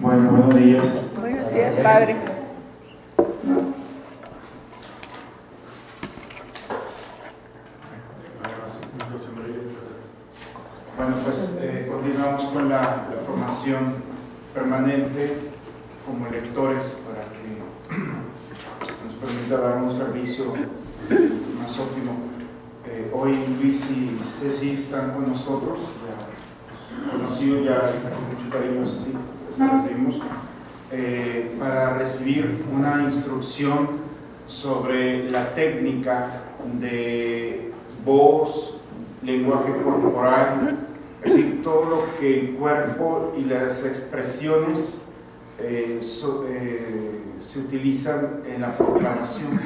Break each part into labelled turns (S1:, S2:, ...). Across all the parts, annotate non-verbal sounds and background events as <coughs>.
S1: Bueno, buenos días.
S2: Buenos días, Padre.
S1: Bueno, pues eh, continuamos con la, la formación permanente como lectores para que <clears throat> nos permita dar un servicio más óptimo. Eh, hoy Luis y Ceci están con nosotros, ya conocidos ya con mucho cariño, Ceci, eh, para recibir una instrucción sobre la técnica de voz, lenguaje corporal, es decir, todo lo que el cuerpo y las expresiones eh, eh, se utilizan en la proclamación.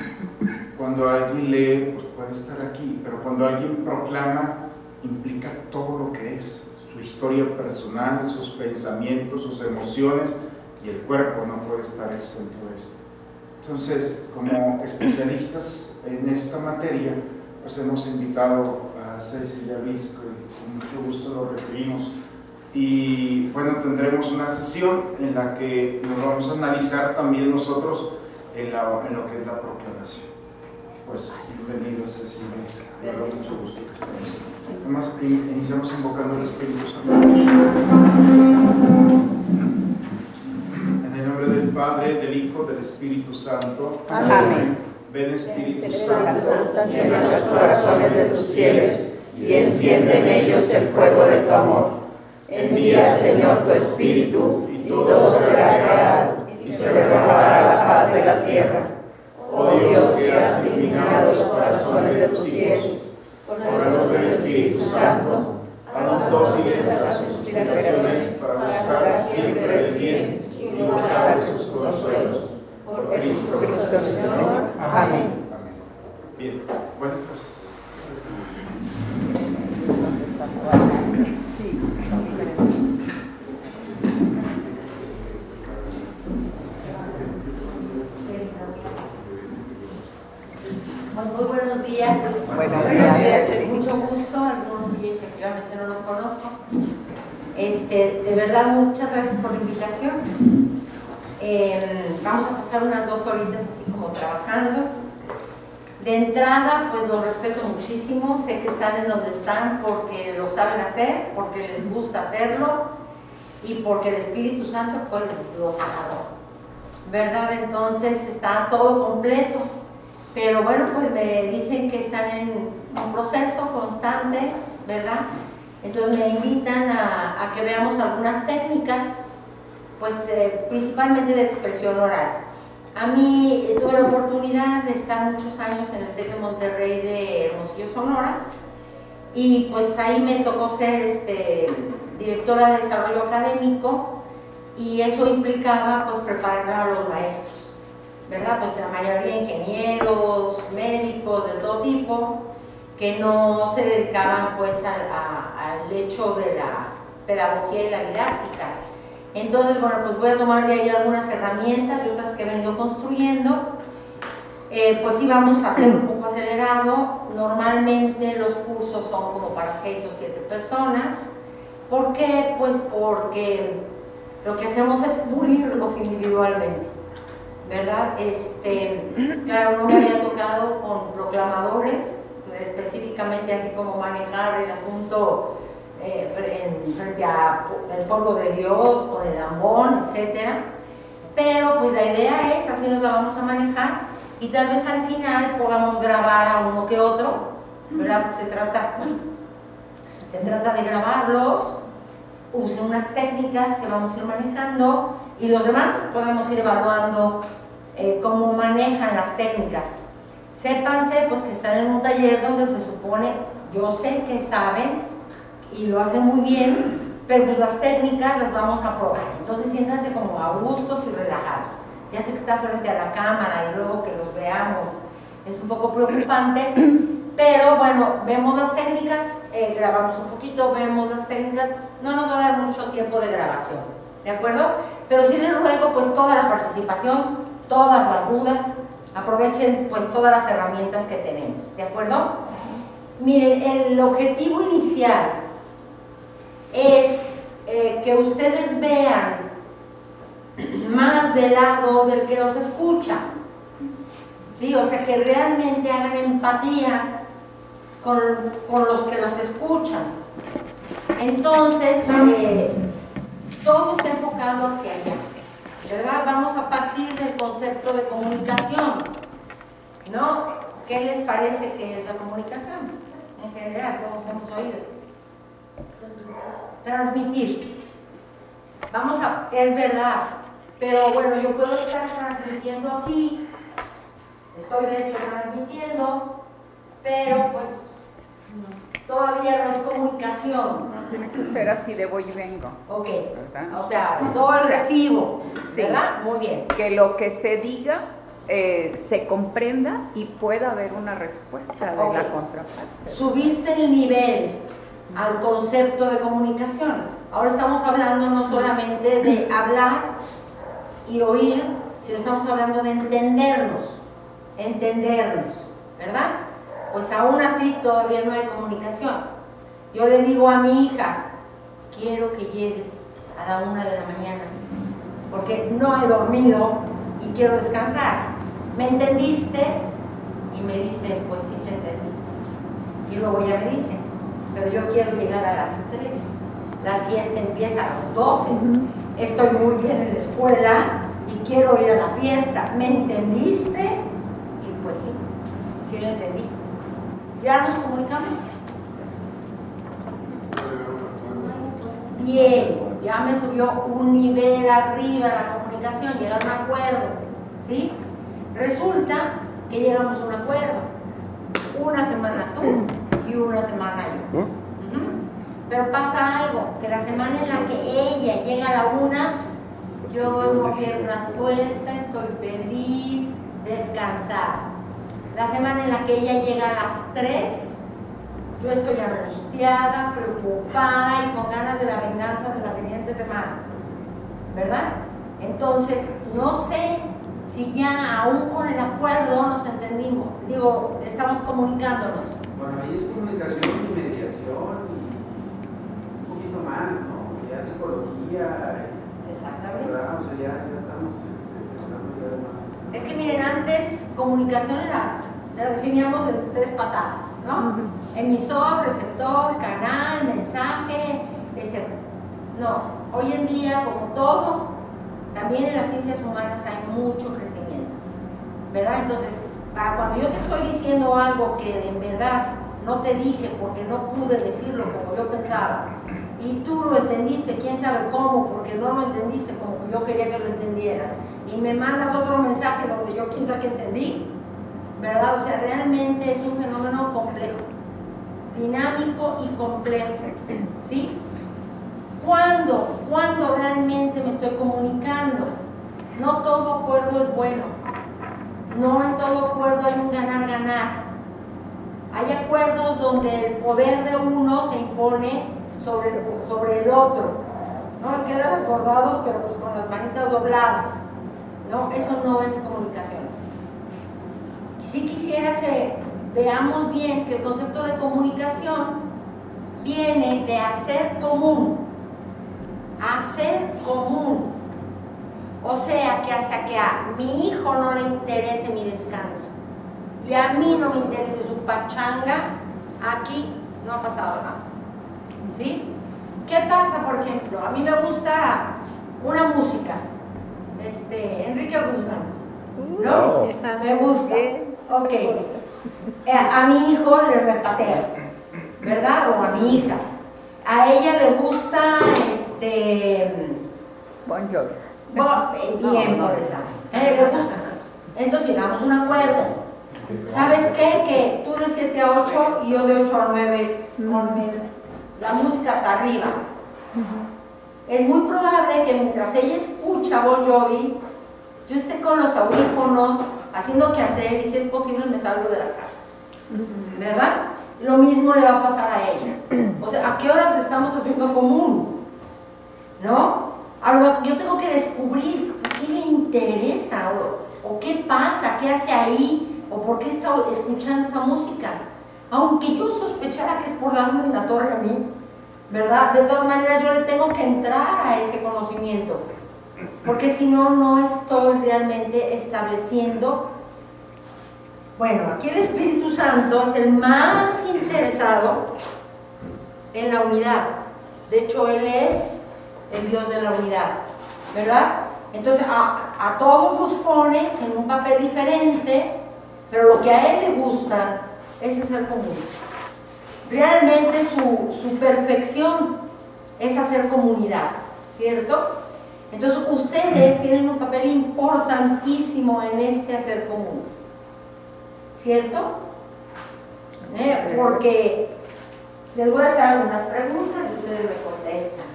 S1: Cuando alguien lee, pues puede estar aquí, pero cuando alguien proclama, implica todo lo que es, historia personal, sus pensamientos, sus emociones, y el cuerpo no puede estar exento de esto. Entonces, como especialistas en esta materia, pues hemos invitado a Ceci y a Luis, que con mucho gusto lo recibimos. Y bueno, tendremos una sesión en la que nos vamos a analizar también nosotros en, la- en lo que es la proclamación. Pues bienvenidos, y Luis. Me da mucho gusto que estemos. Además, in- iniciamos invocando al Espíritu Santo. En el nombre del Padre, del Hijo, del Espíritu Santo.
S2: Amén.
S1: Ven Espíritu Santo.
S3: Llena los corazones de tus fieles y enciende en ellos el fuego de tu amor. Envía, Señor, tu Espíritu y todo será creado y se renovará la faz de la tierra. Oh Dios, que has iluminado los corazones de tus fieles
S1: por la luz del Espíritu Santo, a dóciles sus inspiraciones para buscar siempre el bien y gozar de sus consuelos. Por Cristo nuestro Señor.
S2: Amén.
S1: Amén. Bien, bueno. Pues
S4: muy buenos días.
S2: Buenos días.
S4: Mucho gusto, algunos sí efectivamente no los conozco. De verdad, muchas gracias por la invitación. Eh, vamos a pasar unas dos horitas así como trabajando. De entrada, pues los respeto muchísimo, sé que están en donde están porque lo saben hacer, porque les gusta hacerlo y porque el Espíritu Santo pues los agarró. ¿Verdad? Entonces está todo completo. Pero bueno, pues me dicen que están en un proceso constante, ¿verdad? Entonces me invitan a, a que veamos algunas técnicas, pues eh, principalmente de expresión oral. A mí eh, tuve la oportunidad de estar muchos años en el TEC de Monterrey de Hermosillo, Sonora, y pues ahí me tocó ser este, directora de desarrollo académico y eso implicaba pues preparar a los maestros. ¿verdad? Pues la mayoría ingenieros, médicos de todo tipo, que no se dedicaban pues al, a- al hecho de la pedagogía y la didáctica. Entonces, bueno, pues voy a tomar de ahí algunas herramientas y otras que he venido construyendo. Eh, pues sí vamos a hacer un poco acelerado. Normalmente los cursos son como para seis o siete personas. ¿Por qué? Pues porque lo que hacemos es pulirlos individualmente. ¿verdad? Este, claro, no me había tocado con proclamadores, específicamente así como manejar el asunto eh, en- frente a el polvo de Dios, con el ambón, etcétera. Pero pues la idea es, así nos la vamos a manejar y tal vez al final podamos grabar a uno que otro, ¿verdad? Porque se trata, se trata de grabarlos, use unas técnicas que vamos a ir manejando y los demás podemos ir evaluando eh, cómo manejan las técnicas. Sépanse pues que están en un taller donde se supone, yo sé que saben y lo hacen muy bien, pero pues las técnicas las vamos a probar. Entonces siéntanse como a gustos y relajados. Ya sé que está frente a la cámara y luego que los veamos es un poco preocupante, pero bueno, vemos las técnicas, eh, grabamos un poquito, vemos las técnicas, no nos va a dar mucho tiempo de grabación, ¿de acuerdo? Pero sí les ruego pues toda la participación, todas las dudas, aprovechen pues todas las herramientas que tenemos, ¿de acuerdo? Miren, el objetivo inicial es eh, que ustedes vean más del lado del que los escucha. ¿Sí? O sea, que realmente hagan empatía con, con los que los escuchan. Entonces, eh, todo está enfocado hacia allá. ¿Verdad? Vamos a partir del concepto de comunicación. ¿No? ¿Qué les parece que es la comunicación? En general, todos hemos oído. Transmitir. Vamos a, es verdad, pero bueno, yo puedo estar transmitiendo aquí, estoy de hecho transmitiendo, pero pues todavía no es comunicación.
S2: Tiene que ser así de voy y vengo.
S4: Ok,
S2: ¿Verdad?
S4: o sea, todo el recibo,
S2: Sí.
S4: ¿verdad? Muy bien.
S2: Que lo que se diga eh, se comprenda y pueda haber una respuesta de la contraparte.
S4: Subiste el nivel al concepto de comunicación. Ahora estamos hablando no solamente de hablar y oír, sino estamos hablando de entendernos, entendernos, ¿verdad? Pues aún así todavía no hay comunicación. Yo le digo a mi hija, quiero que llegues a la una de la mañana, porque no he dormido y quiero descansar. ¿Me entendiste? Y me dice, pues sí te entendí. Y luego ya me dice, pero yo quiero llegar a las 3. La fiesta empieza a las 12. Estoy muy bien en la escuela y quiero ir a la fiesta. ¿Me entendiste? Y pues sí, sí lo entendí. ¿Ya nos comunicamos? Bien, ya me subió un nivel arriba la comunicación, llega a un acuerdo, ¿sí? Resulta que llegamos a un acuerdo. Una semana tú y una semana. Pero pasa algo, que la semana en la que ella llega a la una, yo duermo pierna suelta, estoy feliz, descansada. La semana en la que ella llega a las tres, yo estoy angustiada, preocupada y con ganas de la venganza de la siguiente semana. ¿Verdad? Entonces, no sé si ya aún con el acuerdo nos entendimos. Digo, estamos comunicándonos.
S5: Bueno, ahí es comunicación ¿no? Ya psicología,
S4: Exactamente.
S5: ¿verdad? O sea, ya, ya estamos este, de más.
S4: Es que miren, antes comunicación era, la definíamos en tres patadas, ¿no? Emisor, receptor, canal, mensaje, este, no, hoy en día como todo, también en las ciencias humanas hay mucho crecimiento, ¿verdad? Entonces, para cuando yo te estoy diciendo algo que en verdad no te dije porque no pude decirlo como yo pensaba, y tú lo entendiste, quién sabe cómo, porque no lo entendiste como yo quería que lo entendieras, y me mandas otro mensaje donde yo quién sabe que entendí, ¿verdad? O sea, realmente es un fenómeno complejo, dinámico y complejo, ¿sí? ¿Cuándo? ¿Cuándo realmente me estoy comunicando? No todo acuerdo es bueno. No en todo acuerdo hay un ganar-ganar. Hay acuerdos donde el poder de uno se impone sobre, el otro. ¿no? Quedan acordados, pero pues con las manitas dobladas. ¿no? Eso no es comunicación. Sí quisiera que veamos bien que el concepto de comunicación viene de hacer común. Hacer común. O sea que hasta que a mi hijo no le interese mi descanso y a mí no me interese su pachanga, aquí no ha pasado nada. ¿Sí? ¿Qué pasa, por ejemplo? A mí me gusta una música, este, Enrique Guzmán, ¿no? Me gusta. Ok. Eh, A mi hijo le repateo, ¿verdad? O a mi hija. A ella le gusta, este,
S2: Bon Jovi.
S4: Bo- eh, bien
S2: No, no.
S4: por esa. Le gusta. Entonces llegamos a un acuerdo. ¿Sabes qué? Que tú de 7 a 8 y yo de 8 a 9 con la música hasta arriba. Es muy probable que mientras ella escucha Bon Jovi, yo esté con los audífonos haciendo que hacer y si es posible me salgo de la casa. ¿Verdad? Lo mismo le va a pasar a ella. O sea, ¿a qué horas estamos haciendo común? ¿No? Yo tengo que descubrir qué le interesa o qué pasa, qué hace ahí o por qué está escuchando esa música. Aunque yo sospechara que es por darme en la torre a mí, ¿verdad? De todas maneras, yo le tengo que entrar a ese conocimiento. porque si no, no estoy realmente estableciendo. Bueno, aquí el Espíritu Santo es el más interesado en la unidad. De hecho, Él es el Dios de la unidad, ¿verdad? Entonces, a, a todos nos pone en un papel diferente, pero lo que a Él le gusta es hacer común. Realmente su, su perfección es hacer comunidad, ¿cierto? Entonces, ustedes tienen un papel importantísimo en este hacer común, ¿cierto? ¿Eh? Porque les voy a hacer algunas preguntas y ustedes me contestan.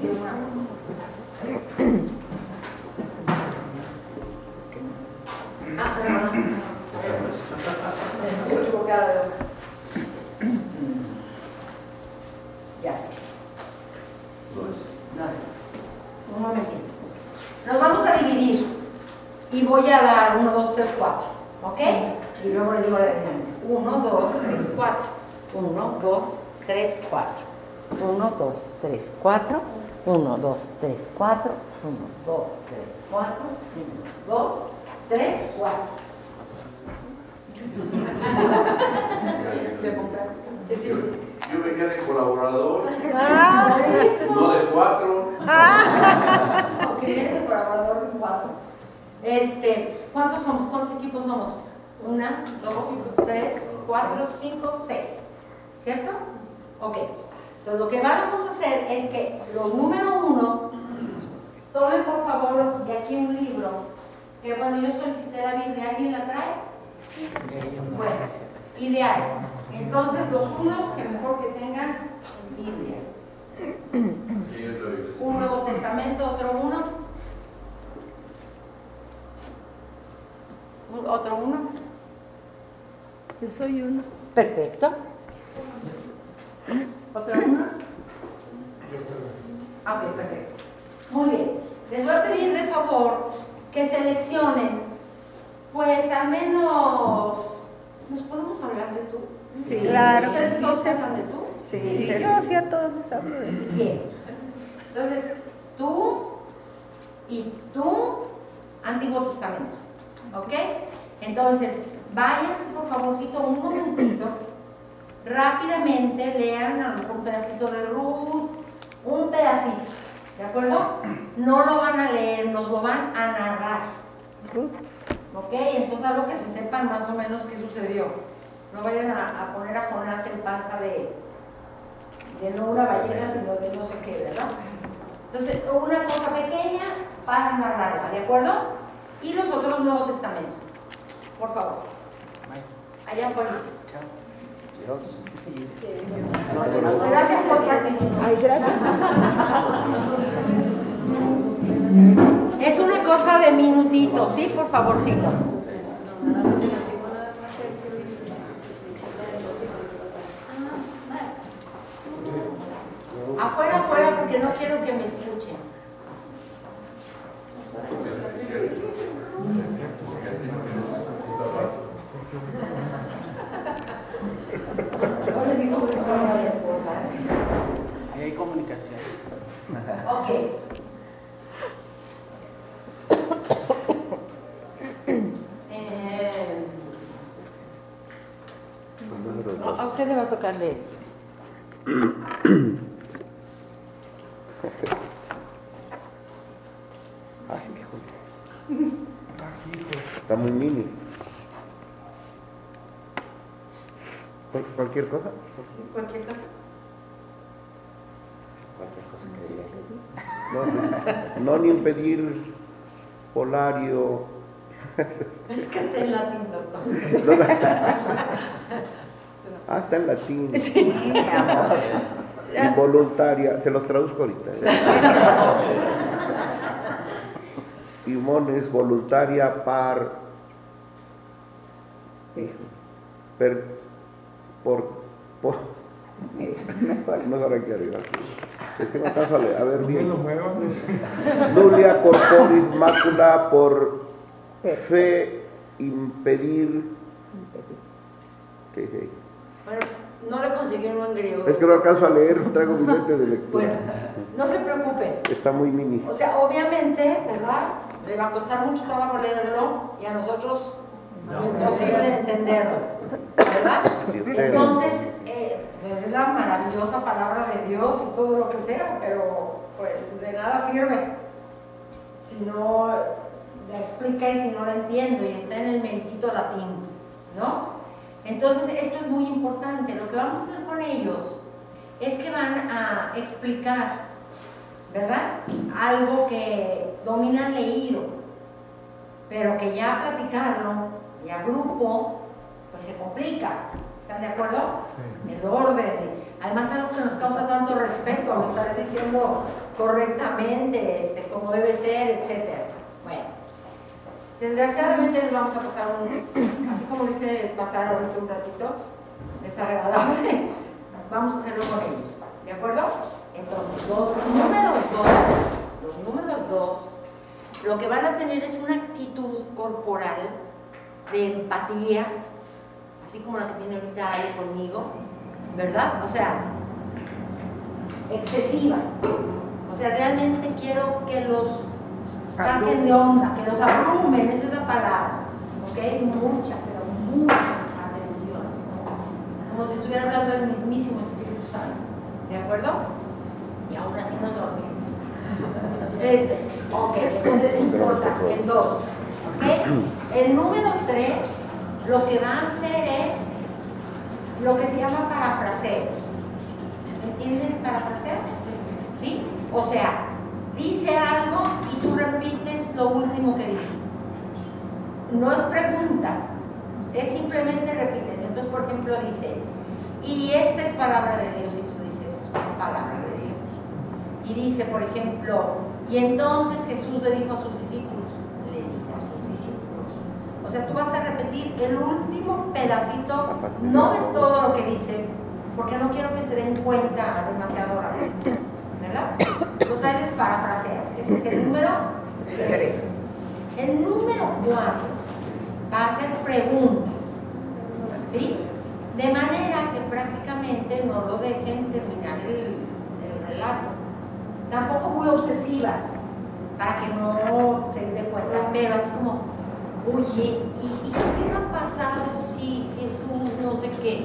S4: ¿Sí o no? Ah, perdón. Estoy hoja. Ya sé. Un momentito. Nos vamos a dividir y voy a dar 1, 2, 3, 4. ¿Ok? Y luego les digo la dinámica. 1, 2, 3, 4. 1, 2, 3, 4. 1, 2, 3, 4. 1, 2, 3, 4. 1, 2, 3, 4. 1, 2, 3, 4.
S6: Yo venía de colaborador,
S2: Ah,
S6: no de cuatro.
S4: Aunque vienes de colaborador de cuatro. Este, ¿cuántos somos? ¿Cuántos equipos somos? Una, dos, tres, cuatro, cinco, seis. ¿Cierto? Ok. Entonces lo que vamos a hacer es que los número uno, tomen por favor de aquí un libro, que bueno, yo solicité la Biblia, ¿alguien la trae? Bueno, ideal. Entonces los unos que mejor que tengan Biblia. Un Nuevo Testamento, otro uno. Un- Otro uno.
S2: Yo soy uno.
S4: Perfecto. Otro uno. Ah, ok, perfecto. Muy bien. Les voy a pedir de favor que seleccionen, pues al menos, ¿nos podemos hablar de tú?
S2: Sí, claro.
S4: ¿Ustedes
S2: Sí,
S4: todos
S2: sí.
S4: hablan de tú?
S2: Sí, yo sí a todos les hablo de mí.
S4: Bien. Entonces, tú y tú, Antiguo Testamento. ¿Ok? Entonces, váyanse por favorcito un momentito. Rápidamente lean a lo mejor un pedacito de Ruth, un pedacito. ¿De acuerdo? No lo van a leer, nos lo van a narrar. ¿Ok? Entonces, algo que se sepan más o menos qué sucedió. No vayan a, a poner a Jonás en panza de, de no una ballena, sino de no sé qué, ¿verdad? Entonces, una cosa pequeña para narrarla, ¿de acuerdo? Y los otros Nuevo Testamento. Por favor. Allá afuera. Gracias por participar.
S2: Ay, gracias.
S4: Es una cosa de minutitos, ¿sí? Por favorcito. Afuera, afuera, porque no quiero que me escuchen. No le digo que no a mi esposa, ¿eh?
S5: Comunicación.
S4: Ok. Eh, a usted le va a tocar leer este.
S7: Ay. Está muy mini. ¿Cual- ¿Cualquier cosa?
S4: Cualquier cosa.
S7: No, no ni impedir polario.
S4: Es que está en latín, doctor.
S7: No, no. Ah, está en latín.
S2: Sí, mi amor.
S7: Involuntaria. Se los traduzco ahorita. Timón es voluntaria par. Per, por. por <laughs> mejor aquí arriba. <laughs> Es que no alcanzo a leer. A ver bien. <laughs> Nulia corporis mácula por fe impedir. ¿Qué dice ahí?
S4: Bueno, no le conseguí uno en griego.
S7: Es que no alcanzo a leer, no traigo mi lente de lectura.
S4: Bueno, no se preocupe.
S7: Está muy mini.
S4: O sea, obviamente, ¿verdad? Le va a costar mucho trabajo leerlo y a nosotros imposible entenderlo, ¿verdad? Entonces, pues la maravillosa palabra de Dios y todo lo que sea, pero pues de nada sirve si no la explica y si no la entiendo y está en el meritito latín, ¿no? Entonces, esto es muy importante. Lo que vamos a hacer con ellos es que van a explicar, ¿verdad? Algo que dominan leído, pero que ya platicarlo y a grupo, pues se complica. ¿Están de acuerdo? El orden. Además, algo que nos causa tanto respeto, lo estaré diciendo correctamente, este, como debe ser, etcétera. Bueno, desgraciadamente les vamos a pasar un, <coughs> así como lo hice pasar ahorita un ratito, desagradable, <laughs> vamos a hacerlo con ellos. ¿De acuerdo? Entonces, los números dos, los números dos, lo que van a tener es una actitud corporal de empatía, así como la que tiene ahorita Ale conmigo, ¿verdad? O sea, excesiva. O sea, realmente quiero que los saquen de onda, que los abrumen, esa es la palabra. ¿Ok? Mucha, pero mucha atención. como, si estuviera hablando del mismísimo Espíritu Santo. ¿De acuerdo? Y aún así nos dormimos. Este, ok, entonces es importante. El 2. ¿Ok? El número 3 lo que va a hacer es lo que se llama parafraseo. ¿Entienden el parafraseo? ¿Sí? O sea, dice algo y tú repites lo último que dice. No es pregunta, es simplemente repites. Entonces, por ejemplo, dice, y esta es palabra de Dios, y tú dices, palabra de Dios. Y dice, por ejemplo, y entonces Jesús le dijo a sus discípulos, le dijo a sus discípulos. O sea, tú vas a repetir el último pedacito, no de todo lo que dice, porque no quiero que se den cuenta demasiado rápido. ¿Verdad? Entonces ahí les parafraseas. Ese es el número 3. El número 4 va a hacer preguntas. ¿Sí? De manera que prácticamente no lo dejen terminar el, el relato. Tampoco muy obsesivas, para que no se den cuenta, pero así como, oye, ¿y, y qué hubiera pasado si Jesús no sé qué?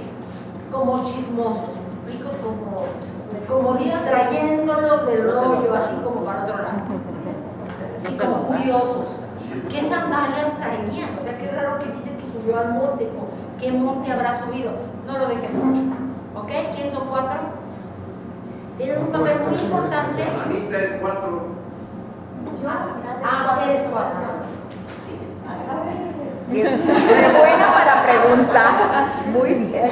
S4: Como chismosos, me explico, como, como distrayéndolos del rollo, así como para otro lado. Así como curiosos. ¿Qué sandalias traían? O sea, qué raro que dice que subió al monte. como, ¿Qué monte habrá subido? No lo dejen mucho. ¿Ok? ¿Quién son cuatro? Tienen un papel muy importante.
S6: Anita es cuatro.
S4: Ah, eres cuatro. Sí.
S2: Qué buena para preguntar. Muy bien.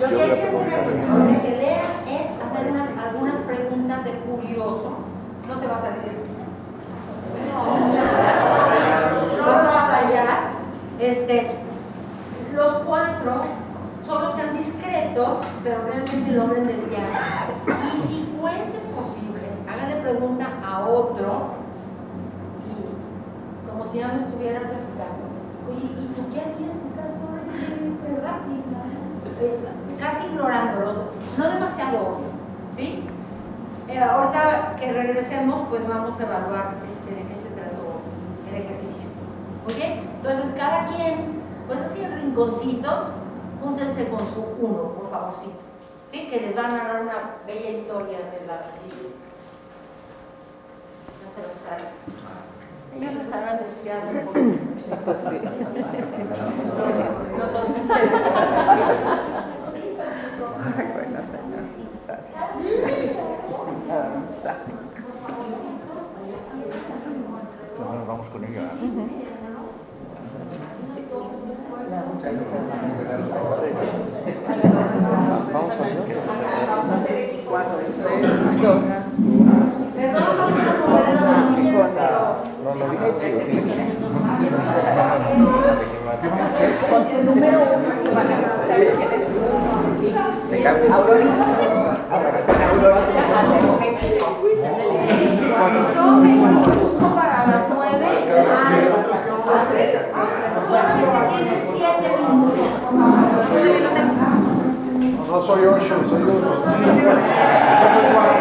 S4: Lo que hay que hacer antes de que lean es hacer unas, algunas preguntas de curioso. No te vas a leer. No. Vas a batallar. Este, los cuatro solo sean discretos, pero realmente logren desviar. Y si fuese posible, háganle pregunta a otro como si ya no estuvieran platicando. Oye, ¿y tú qué harías en caso de que, verdad? Eh, casi ignorándolos, no demasiado obvio, ¿sí? Eh, ahorita que regresemos, pues vamos a evaluar este, de qué se trató el ejercicio. ¿Oye? Entonces, cada quien, pues así en rinconcitos, júntense con su uno, por favorcito. ¿Sí? Que les van a dar una bella historia de la. No se los traigo. Ellos estarán desviados por
S2: Bueno, señor.
S8: Bueno, vamos con ella. Vamos con ella
S4: vamos a poner las sillas, pero
S2: El número uno a preguntar quién es Aurorita. Aurorita hace un equipo.
S4: son 25 para las 9. Solamente tienen 7 minutos.
S7: No soy
S6: Comience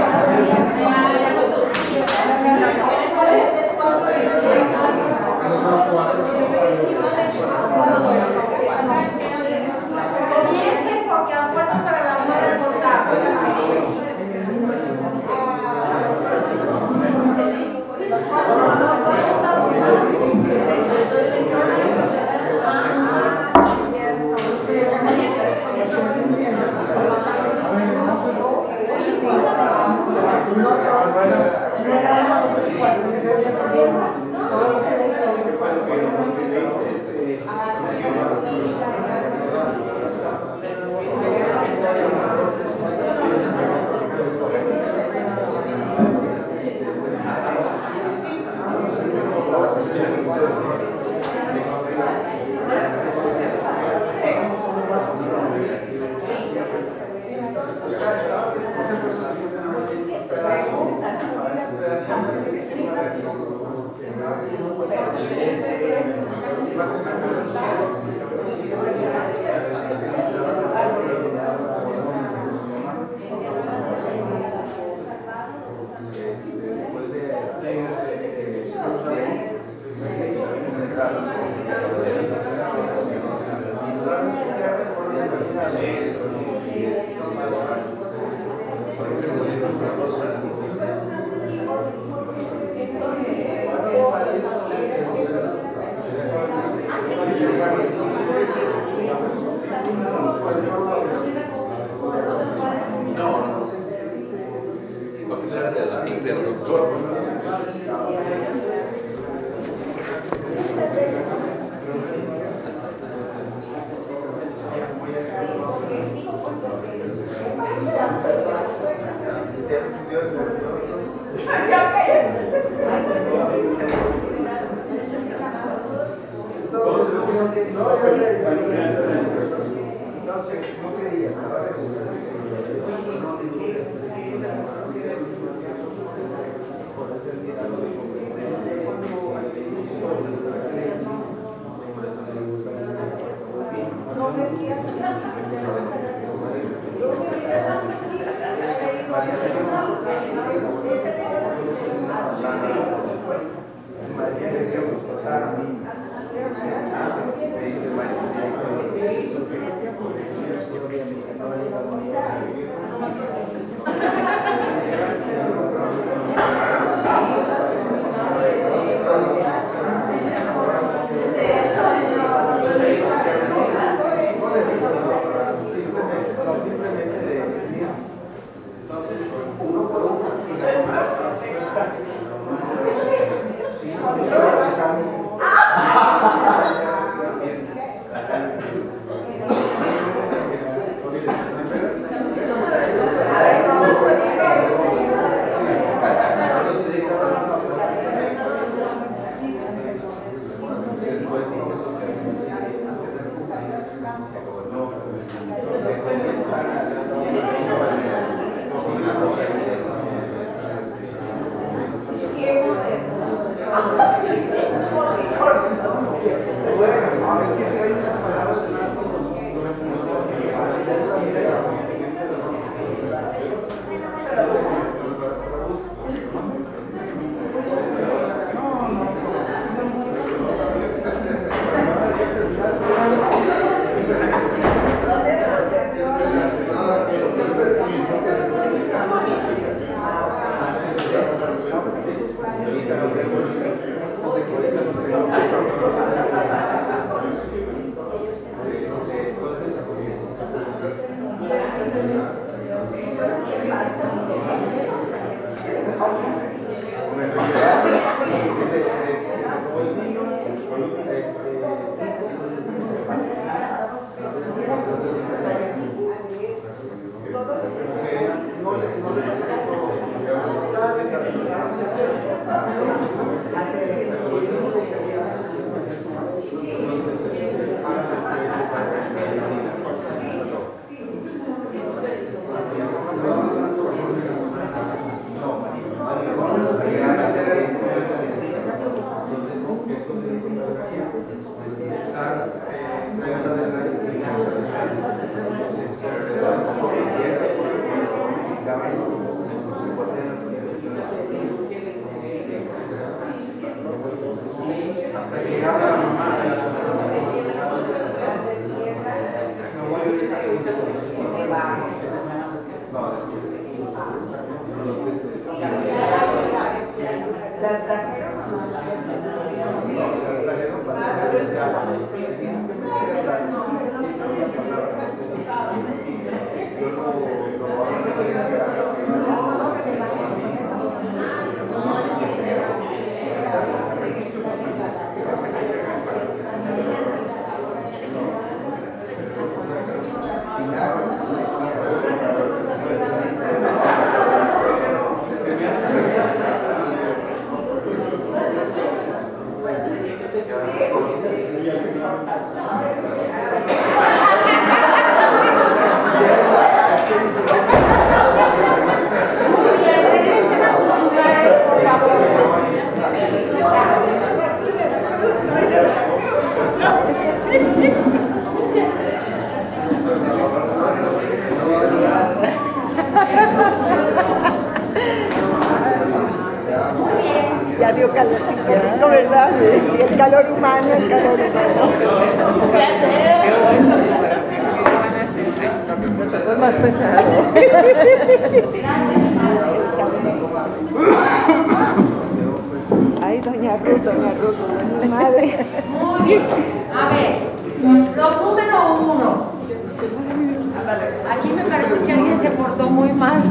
S4: Aquí me parece que alguien se portó muy mal.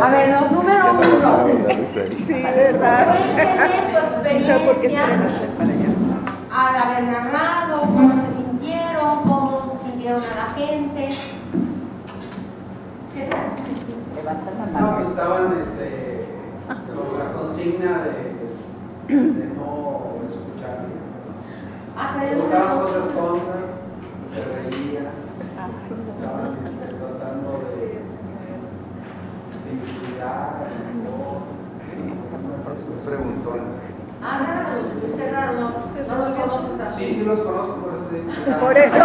S4: A ver, los número uno.
S9: Sí, ¿verdad?
S4: Cuéntenme su experiencia al haber narrado, cómo se sintieron, cómo sintieron a la gente. ¿Qué tal?
S9: Levanta la
S5: No,
S9: mano.
S5: pues estaban este, con la consigna de, de no escuchar.
S4: Ah,
S5: Preguntaban
S4: cosa.
S5: cosas contra, se reían, estaban este, tratando de, de intimidar,
S6: Preguntones.
S4: Ah, raro, es raro, no, no los conoces así.
S5: Sí, sí los conozco, por eso
S9: Por eso.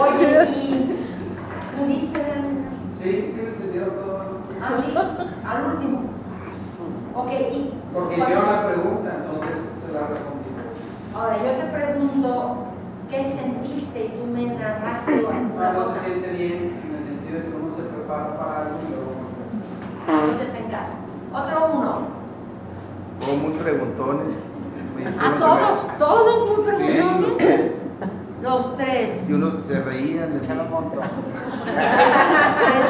S4: Oye, ¿y pudiste ver el mensaje?
S5: Sí, sí, me entendieron todo.
S4: Ah, sí, al último. Ok, y.
S5: Porque
S4: ¿cuál
S5: hicieron la pregunta, entonces se la respondí.
S4: Ahora, yo te pregunto, ¿qué sentiste? Y tú me narraste
S5: No, no se siente bien en el sentido de que uno se prepara para algo y luego no pasa.
S4: No te hacen caso. Otro uno.
S6: Fueron muy preguntones.
S4: A todos, todos muy
S6: me- Sí, los
S4: preguntones.
S6: tres.
S4: Los tres.
S6: Y unos se reían de mí.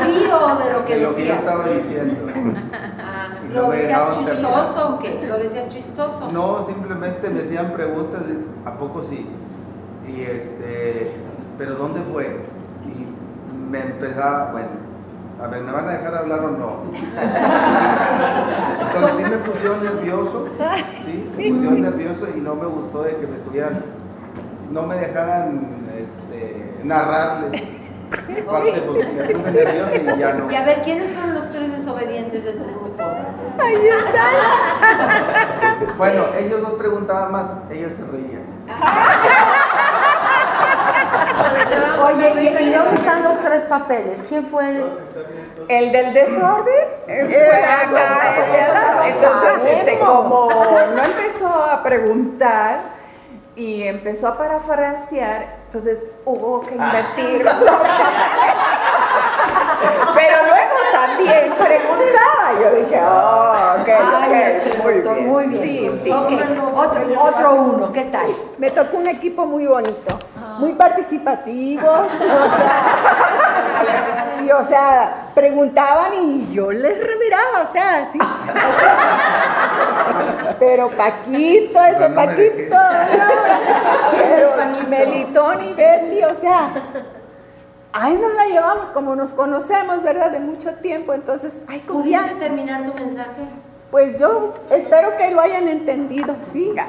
S4: Retiro de lo que
S6: de lo que yo estaba diciendo.
S4: Ah, ¿Lo decías chistoso o qué? ¿Lo decías chistoso?
S6: No, simplemente me hacían preguntas, de, ¿a poco sí? Y este, ¿pero dónde fue? Y me empezaba, bueno, a ver, ¿me van a dejar hablar o no? Entonces sí me pusieron nervioso, sí, me pusieron nervioso y no me gustó de que me estuvieran, no me dejaran este, narrarles. Aparte, porque me puse nervioso y ya no.
S4: Y a ver, ¿quiénes fueron los tres desobedientes de tu grupo?
S9: Ahí está.
S6: Bueno, ellos dos preguntaban más, ellos se reían. <laughs>
S4: Oye, ¿y, y dónde están los tres papeles? ¿Quién fue el...?
S9: El del desorden eh, fue acá, ¿verdad? Entonces, este, como no empezó a preguntar y empezó a parafrasear, entonces hubo que invertir. <laughs> Pero luego también preguntaba. Yo dije, oh, ok,
S4: Ay,
S9: ok,
S4: muy bien. Muy bien.
S9: Sí, sí.
S4: Otro, otro uno, ¿qué tal?
S9: Me tocó un equipo muy bonito, muy participativo. o sea, sí, o sea, preguntaban y yo les reviraba, o sea, sí. Pero Paquito, ese
S6: Pero no me
S9: Paquito, no, pero? Melitón y Betty, o sea, ahí nos la llevamos como nos conocemos, ¿verdad? De mucho tiempo, entonces, hay
S4: ¿Pudiste
S9: confianza.
S4: terminar tu mensaje?
S9: Pues yo espero que lo hayan entendido, sí. <laughs>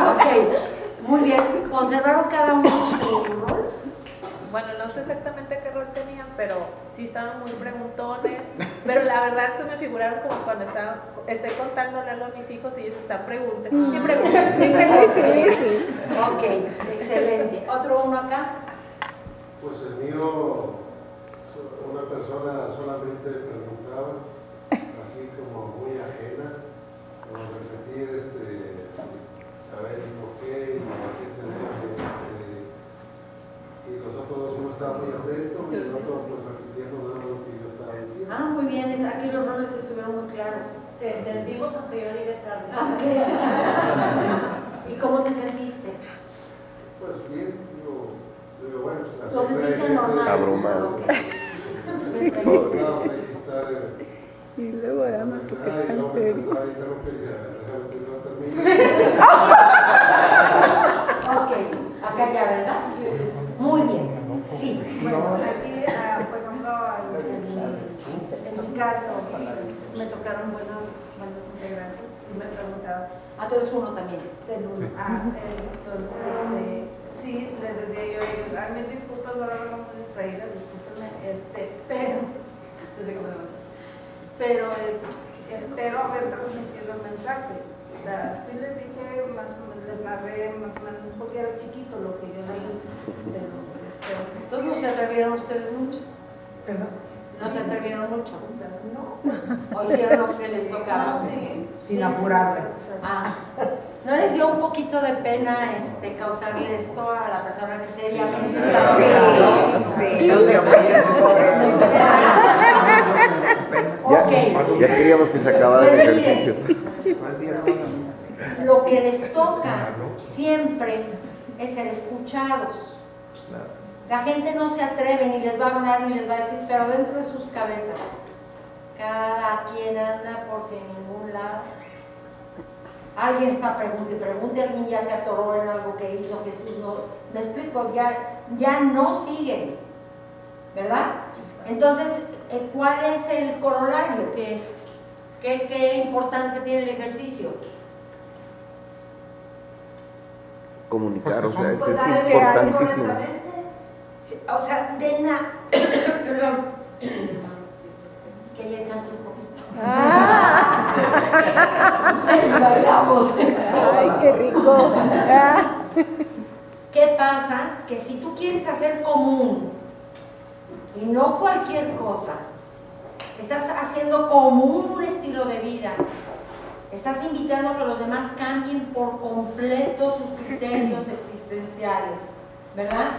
S4: Ok, muy bien. ¿Conservaron cada uno su rol?
S10: Bueno, no sé exactamente qué rol tenían, pero sí estaban muy preguntones. Pero la verdad es que me figuraron como cuando estaba, estoy contándole algo a mis hijos y ellos están preguntando. <laughs> Sí, preguntan, sí, preguntan.
S4: Ok, excelente. ¿Otro uno acá?
S11: Pues el mío, una persona solamente preguntaba, así como muy ajena, como repetir, este, a ver, ¿y por qué? ¿Y a qué se debe? Este, y los otros dos, uno estaba muy atento
S12: y el otro pues repitiendo nada lo que yo estaba diciendo.
S4: Ah, muy bien, aquí los roles estuvieron muy claros.
S3: Te entendimos a priori de tarde.
S4: Ah, ok. <laughs> ¿Y cómo te sentiste?
S12: Pues bien, digo, bueno, pues la
S4: ¿Lo normal?
S7: Abrumado. <laughs>
S12: Que eh,
S2: Y luego además que
S12: Ay,
S2: está en serio.
S12: terminar.
S4: Ok, acá ya, ¿verdad? Muy bien. Sí.
S13: Bueno, aquí, ah, por ejemplo, en, en mi caso, me tocaron buenos, buenos integrantes. Sí me preguntaban
S4: Ah, tú eres uno también.
S13: del uno. Ah, eh, entonces, este, sí, les decía yo a ellos, ay, mil disculpas, ahora vengo muy distraída, discúlpenme, este, pero, <laughs> desde que me levanté, pero es- espero haber transmitido el mensaje. O sea, sí les dije, más o menos, les narré más o menos, porque era chiquito lo que yo leí, pero espero.
S4: Entonces no se atrevieron ustedes muchos.
S13: Perdón.
S4: No se atrevieron mucho.
S13: No, pues,
S4: O hicieron lo que les tocaba.
S13: sí.
S14: Sin apurarle.
S4: Ah, ¿no les dio un poquito de pena este, causarle esto a la persona que seriamente estaba hablando?
S2: Sí,
S7: Ya,
S4: Ok.
S7: ya queríamos que se acabara el ejercicio.
S6: Pues, misa.
S4: Lo que les toca siempre es ser escuchados.
S6: Claro.
S4: La gente no se atreve ni les va a hablar ni les va a decir, pero dentro de sus cabezas, cada quien anda por sin ningún lado. Alguien está pregunte y pregunte, alguien ya se atoró en algo que hizo Jesús. No, me explico, ya, ya no siguen, ¿verdad? Entonces, eh, ¿cuál es el corolario? ¿Qué, qué, qué importancia tiene el ejercicio?
S7: Comunicar, o sea,
S3: Pues
S7: es importantísimo.
S4: O sea, de nada. <coughs> Perdón. Es que ayer canté un poquito. <laughs> Bailamos.
S2: Ay, qué rico. Ah.
S4: ¿Qué pasa? Que si tú quieres hacer común y no cualquier cosa, estás haciendo común un estilo de vida, estás invitando a que los demás cambien por completo sus criterios <coughs> existenciales, ¿verdad?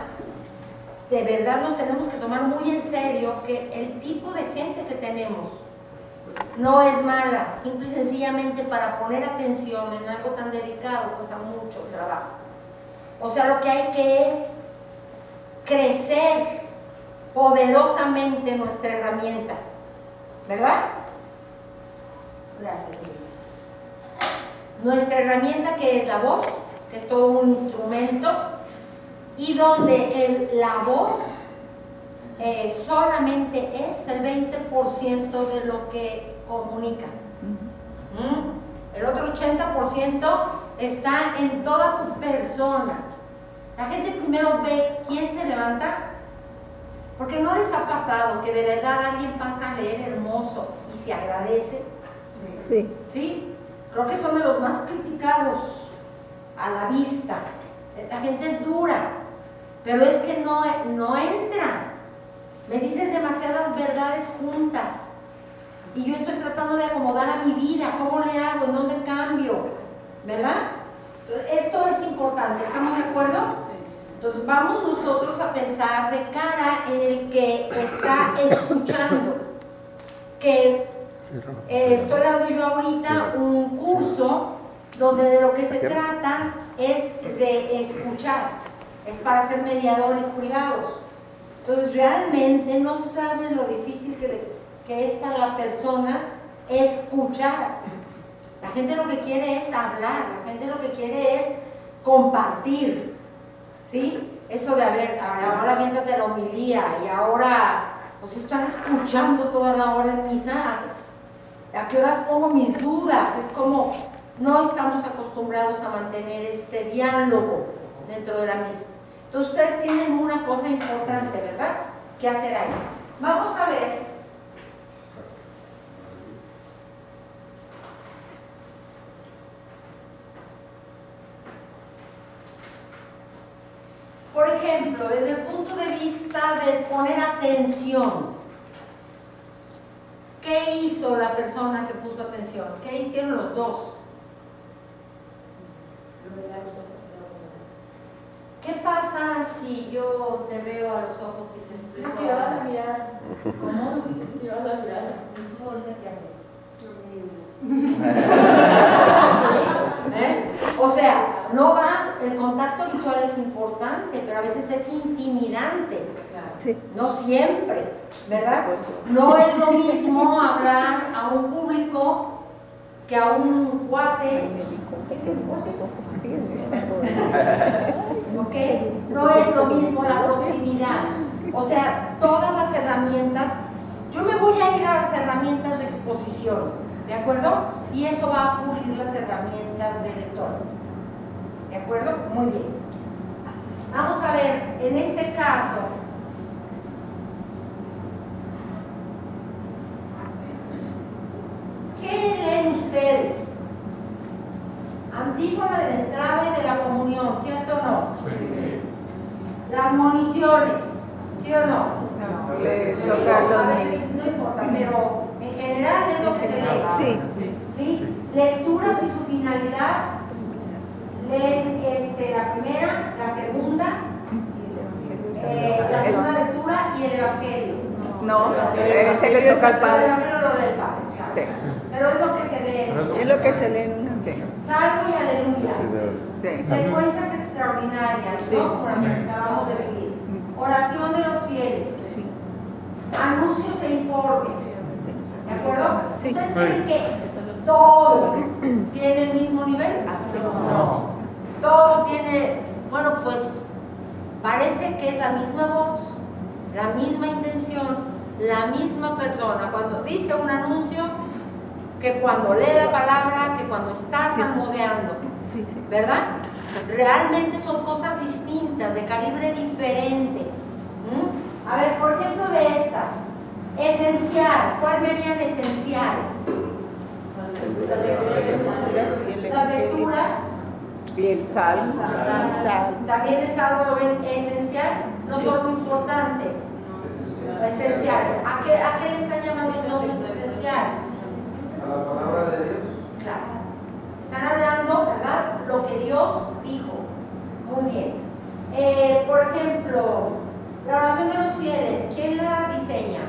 S4: De verdad nos tenemos que tomar muy en serio que el tipo de gente que tenemos no es mala, simple y sencillamente para poner atención en algo tan delicado cuesta mucho trabajo. O sea, lo que hay que es crecer poderosamente nuestra herramienta. ¿Verdad? Gracias. Nuestra herramienta que es la voz, que es todo un instrumento, y donde el- la voz eh, solamente es el 20% de lo que comunica. ¿Mm? El otro 80% está en toda tu persona. La gente primero ve quién se levanta, porque no les ha pasado que de verdad alguien pasa a leer hermoso y se agradece.
S2: Sí.
S4: ¿Sí? Creo que son de los más criticados a la vista. La gente es dura, pero es que no, no entra. Me dices demasiadas verdades juntas y yo estoy tratando de acomodar a mi vida. ¿Cómo le hago? ¿En dónde cambio? ¿Verdad? Entonces, esto es importante. ¿Estamos de acuerdo? Entonces vamos nosotros a pensar de cara en el que está <coughs> escuchando, que eh, estoy dando yo ahorita un curso donde de lo que se trata es de escuchar, es para ser mediadores privados. Entonces realmente no saben lo difícil que, le- que es para la persona escuchar. La gente lo que quiere es hablar, la gente lo que quiere es compartir. ¿Sí? Eso de, a ver, ahora viéntate la homilía y ahora, pues están escuchando toda la hora en misa. ¿A qué horas pongo mis dudas? Es como, no estamos acostumbrados a mantener este diálogo dentro de la misa. Entonces ustedes tienen una cosa importante, ¿verdad? ¿Qué hacer ahí? Vamos a ver. Por ejemplo, desde el punto de vista de poner atención, ¿qué hizo la persona que puso atención? ¿Qué hicieron los dos? ¿Qué pasa si yo te veo a los ojos y te explico? ¿Cómo?
S13: Yo a la mirada.
S4: ¿Tú ahorita <laughs> qué haces? <laughs> ¿Eh? O sea, no vas, el contacto visual es importante, pero a veces es intimidante. No siempre, ¿verdad? No es lo mismo hablar a un público que a un cuate. ¿Ok? No es lo mismo la proximidad. O sea, todas las herramientas, yo me voy a ir a las herramientas de exposición, ¿de acuerdo? Y eso va a pulir las herramientas de lectores. ¿De acuerdo? Muy bien. Vamos a ver, en este caso, ¿qué leen ustedes? Antífona de la entrada y de la comunión, ¿cierto o no? Las municiones, ¿sí o no?
S2: No, toca a los
S4: a
S2: niños.
S4: veces no importa, pero en general es lo que se lee.
S2: Sí.
S4: ¿Sí? Lecturas y su finalidad. Leen este, la primera, la segunda, eh, la segunda lectura y el Evangelio.
S2: No, ese le toca al
S4: El
S2: padre.
S4: Evangelio lo Pero es lo que se lee.
S2: Es lo que se lee en una. Sí.
S4: Salmo y aleluya.
S2: Sí.
S4: Secuencias extraordinarias,
S2: Sí.
S4: ¿no? Como la que acabamos de vivir. Oración de los fieles. Anuncios e informes. ¿De acuerdo? ¿Ustedes creen que todo tiene el mismo nivel? No. Todo tiene, bueno, pues parece que es la misma voz, la misma intención, la misma persona. Cuando dice un anuncio, que cuando lee la palabra, que cuando está salmodeando, ¿verdad? Realmente son cosas distintas, de calibre diferente. ¿Mm? A ver, por ejemplo, de estas, esencial, ¿cuál verían esenciales? Las lecturas,
S2: Y el salmo.
S4: también el salmo lo ven esencial, no solo importante, esencial. ¿A qué, ¿A qué le están llamando entonces esencial?
S5: La palabra de Dios.
S4: Claro. Están hablando, ¿verdad? Lo que Dios dijo. Muy bien. Eh, por ejemplo, la oración de los fieles, ¿quién la diseña?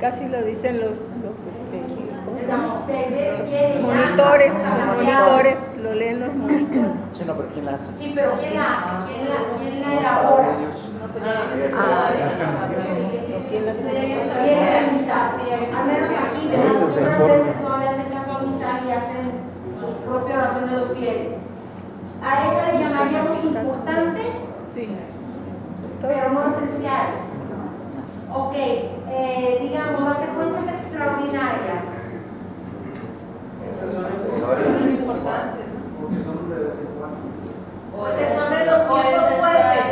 S2: Casi lo dicen los, los este, ¿cómo se
S4: El
S2: llama?
S4: magisterio, ¿quién la-
S2: monitores, los monitores, lo leen los monitores.
S8: Sí, no, pero ¿quién la hace?
S4: Sí, pero ¿quién la hace? ¿Quién la, quién la elabora?
S2: Ah, ¿quién las
S4: ¿Quién la misa? Al menos aquí, ¿verdad? Muchas veces no le hacen caso al misa y hacen su propia oración de los fieles. A esa le llamaríamos importante,
S2: Sí.
S4: pero no esencial. Ok, eh, digamos, las secuencias extraordinarias.
S5: Estas son accesorias. Porque son de vez en cuando.
S13: Porque son de los tiempos fuertes.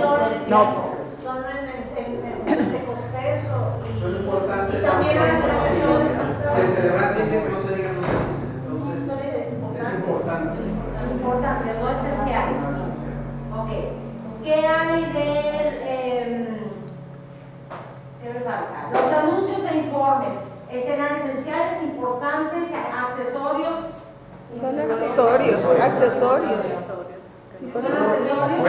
S13: Son,
S2: No.
S13: son en el en el Pentecostés o- y,
S5: Son importantes.
S13: y también hay
S5: Si el celebrante dice que no se diga, no se dice. Entonces, es importante.
S4: Importantes, no esenciales. Ok. ¿Qué hay de... em, ¿Qué me falta? Los anuncios e informes. ¿Serán esenciales, importantes, accesorios?
S2: Son accesorios, accesorios.
S4: ¿Son accesorios?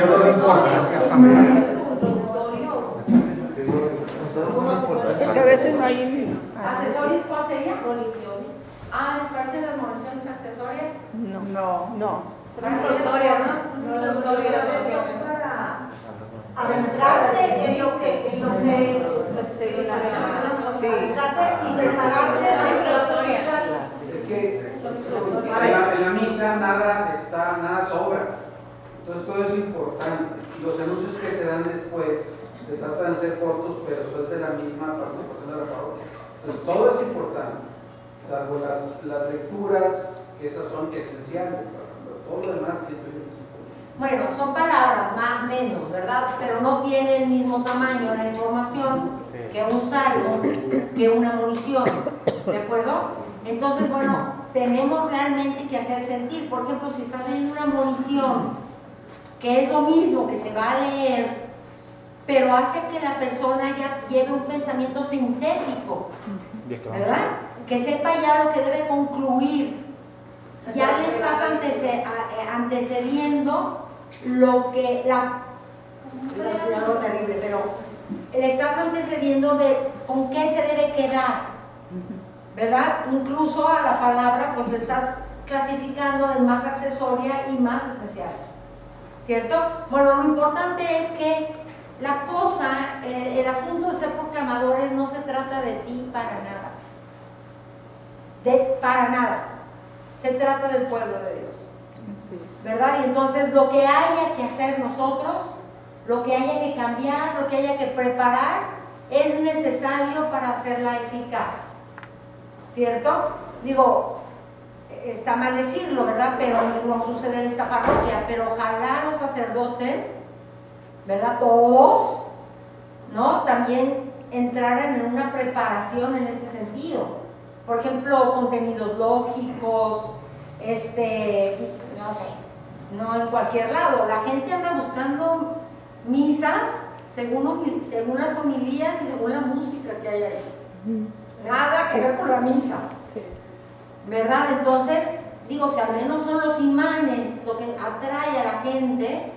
S2: Porque a veces no hay.
S4: ¿Accesorios cuál sería?
S13: Municiones.
S4: Ah, ¿les parecen las municiones accesorias?
S2: No, no, no.
S13: Introductoria, ¿no? Introductoria para adentrarte en lo que, en lo que, adentrarte y prepararte.
S5: Es que en la, en la misa nada está, nada sobra. Entonces todo es importante. Y los anuncios que se dan después se tratan de ser cortos, pero eso es de la misma participación de la parroquia. Entonces todo es importante, salvo las, las lecturas, que esas son esenciales. Pero todo lo demás siempre es importante.
S4: Bueno, son palabras más menos, ¿verdad? Pero no tiene el mismo tamaño la información que un salmo, que una munición, ¿de acuerdo? Entonces, bueno, tenemos realmente que hacer sentir. Por ejemplo, si estás leyendo una munición, que es lo mismo que se va a leer, pero hace que la persona ya lleve un pensamiento sintético, ¿verdad? Que sepa ya lo que debe concluir. Ya le estás antece- eh, antecediendo lo que la, iba a decir algo terrible, pero le estás antecediendo de con qué se debe quedar, ¿verdad? Incluso a la palabra pues le estás clasificando en más accesoria y más esencial, ¿cierto? Bueno, lo importante es que la cosa, eh, el asunto de ser proclamadores no se trata de ti para nada, de para nada, se trata del pueblo de Dios, ¿verdad? Y entonces lo que haya que hacer nosotros, lo que haya que cambiar, lo que haya que preparar, es necesario para hacerla eficaz. ¿Cierto? Digo, está mal decirlo, ¿verdad? Pero no sucede en esta parroquia, pero ojalá los sacerdotes, ¿verdad? Todos, ¿no? También entraran en una preparación en este sentido. Por ejemplo, contenidos lógicos, este, no sé, no en cualquier lado. La gente anda buscando misas según, según las homilías y según la música que hay ahí. Nada que ver con la misa. ¿Verdad? Entonces, digo, si al menos son los imanes lo que atrae a la gente,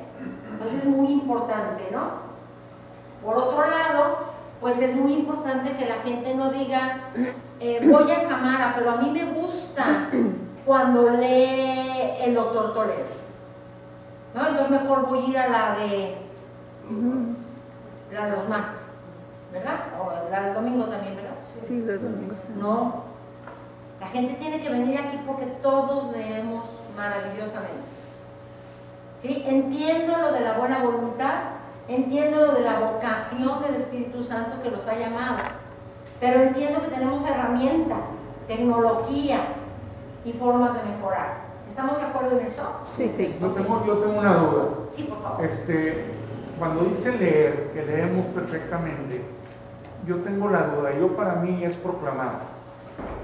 S4: pues es muy importante, ¿no? Por otro lado, pues es muy importante que la gente no diga, eh, voy a Samara, pero a mí me gusta cuando lee el doctor Toledo. ¿No? Entonces mejor voy a ir a la de la de los martes, ¿verdad? O la del domingo también, ¿verdad?
S2: Sí, los domingos también.
S4: No. La gente tiene que venir aquí porque todos leemos maravillosamente. ¿Sí? Entiendo lo de la buena voluntad, entiendo lo de la vocación del Espíritu Santo que los ha llamado, pero entiendo que tenemos herramienta, tecnología y formas de mejorar. ¿Estamos de acuerdo en eso?
S2: Sí, sí.
S14: Yo tengo, yo tengo una duda.
S4: Sí, por favor.
S14: Este, cuando dice leer, que leemos perfectamente, yo tengo la duda, yo para mí es proclamar.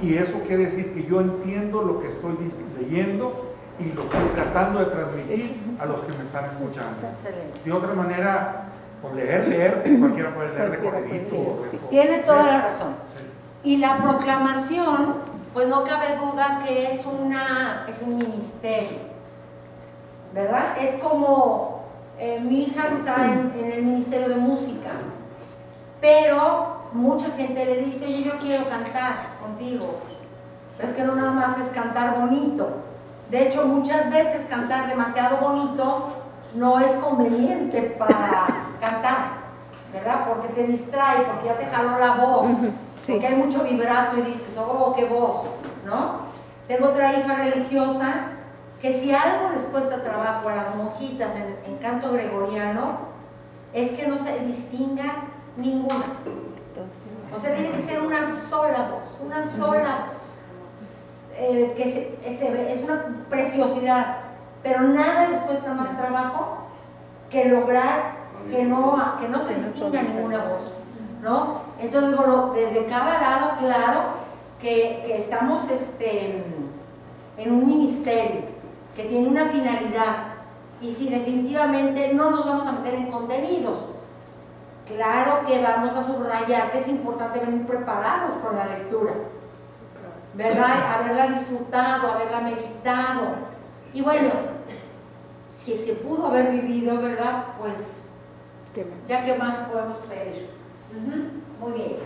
S14: Y eso quiere decir que yo entiendo lo que estoy leyendo y lo estoy tratando de transmitir a los que me están escuchando. De otra manera, pues leer, leer, cualquiera puede leer de corredito. o
S4: Tiene toda la razón. Y la proclamación, pues no cabe duda que es, una, es un ministerio, ¿verdad? Es como eh, mi hija está en, en el ministerio de música, pero mucha gente le dice, oye, yo quiero cantar contigo. Pero es que no nada más es cantar bonito. De hecho, muchas veces cantar demasiado bonito no es conveniente para cantar, ¿verdad? Porque te distrae, porque ya te jaló la voz, porque hay mucho vibrato y dices, oh, qué voz, ¿no? Tengo otra hija religiosa que si algo les cuesta trabajo a las monjitas en, en canto gregoriano, es que no se distinga ninguna. O sea, tiene que ser una sola voz, una sola. Eh, que se- se ve- es una preciosidad, pero nada les cuesta más trabajo que lograr que no, que no se distinga ninguna voz, ¿no? Entonces, bueno, desde cada lado, claro, que, que estamos este, en un ministerio que tiene una finalidad y si definitivamente no nos vamos a meter en contenidos, claro que vamos a subrayar que es importante venir preparados con la lectura, ¿verdad? Haberla disfrutado, haberla meditado. Y bueno, si se pudo haber vivido, ¿verdad? Pues ya que más podemos pedir. Muy bien.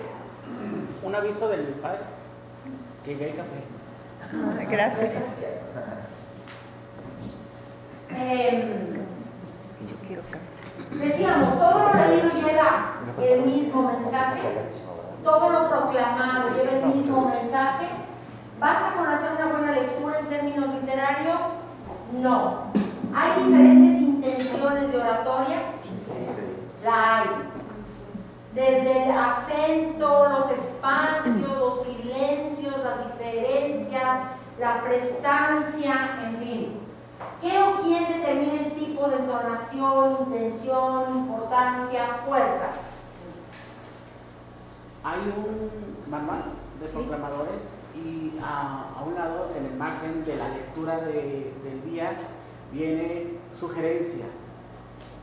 S15: Un aviso del padre, que ya hay café.
S2: Ah, Gracias.
S4: Em,
S2: Yo quiero cantar.
S4: Decíamos, todo lo leído lleva el mismo mensaje, todo lo proclamado lleva el mismo mensaje. ¿Basta con hacer una buena lectura en términos literarios? No. ¿Hay diferentes intenciones de oratoria? La hay. Desde el acento, los espacios, los silencios, las diferencias, la prestancia, en fin. ¿Qué o quién determina el tipo de entonación, intención, importancia, fuerza?
S15: Hay un manual de proclamadores y a, a un lado, en el margen de la lectura de- del día, viene sugerencia.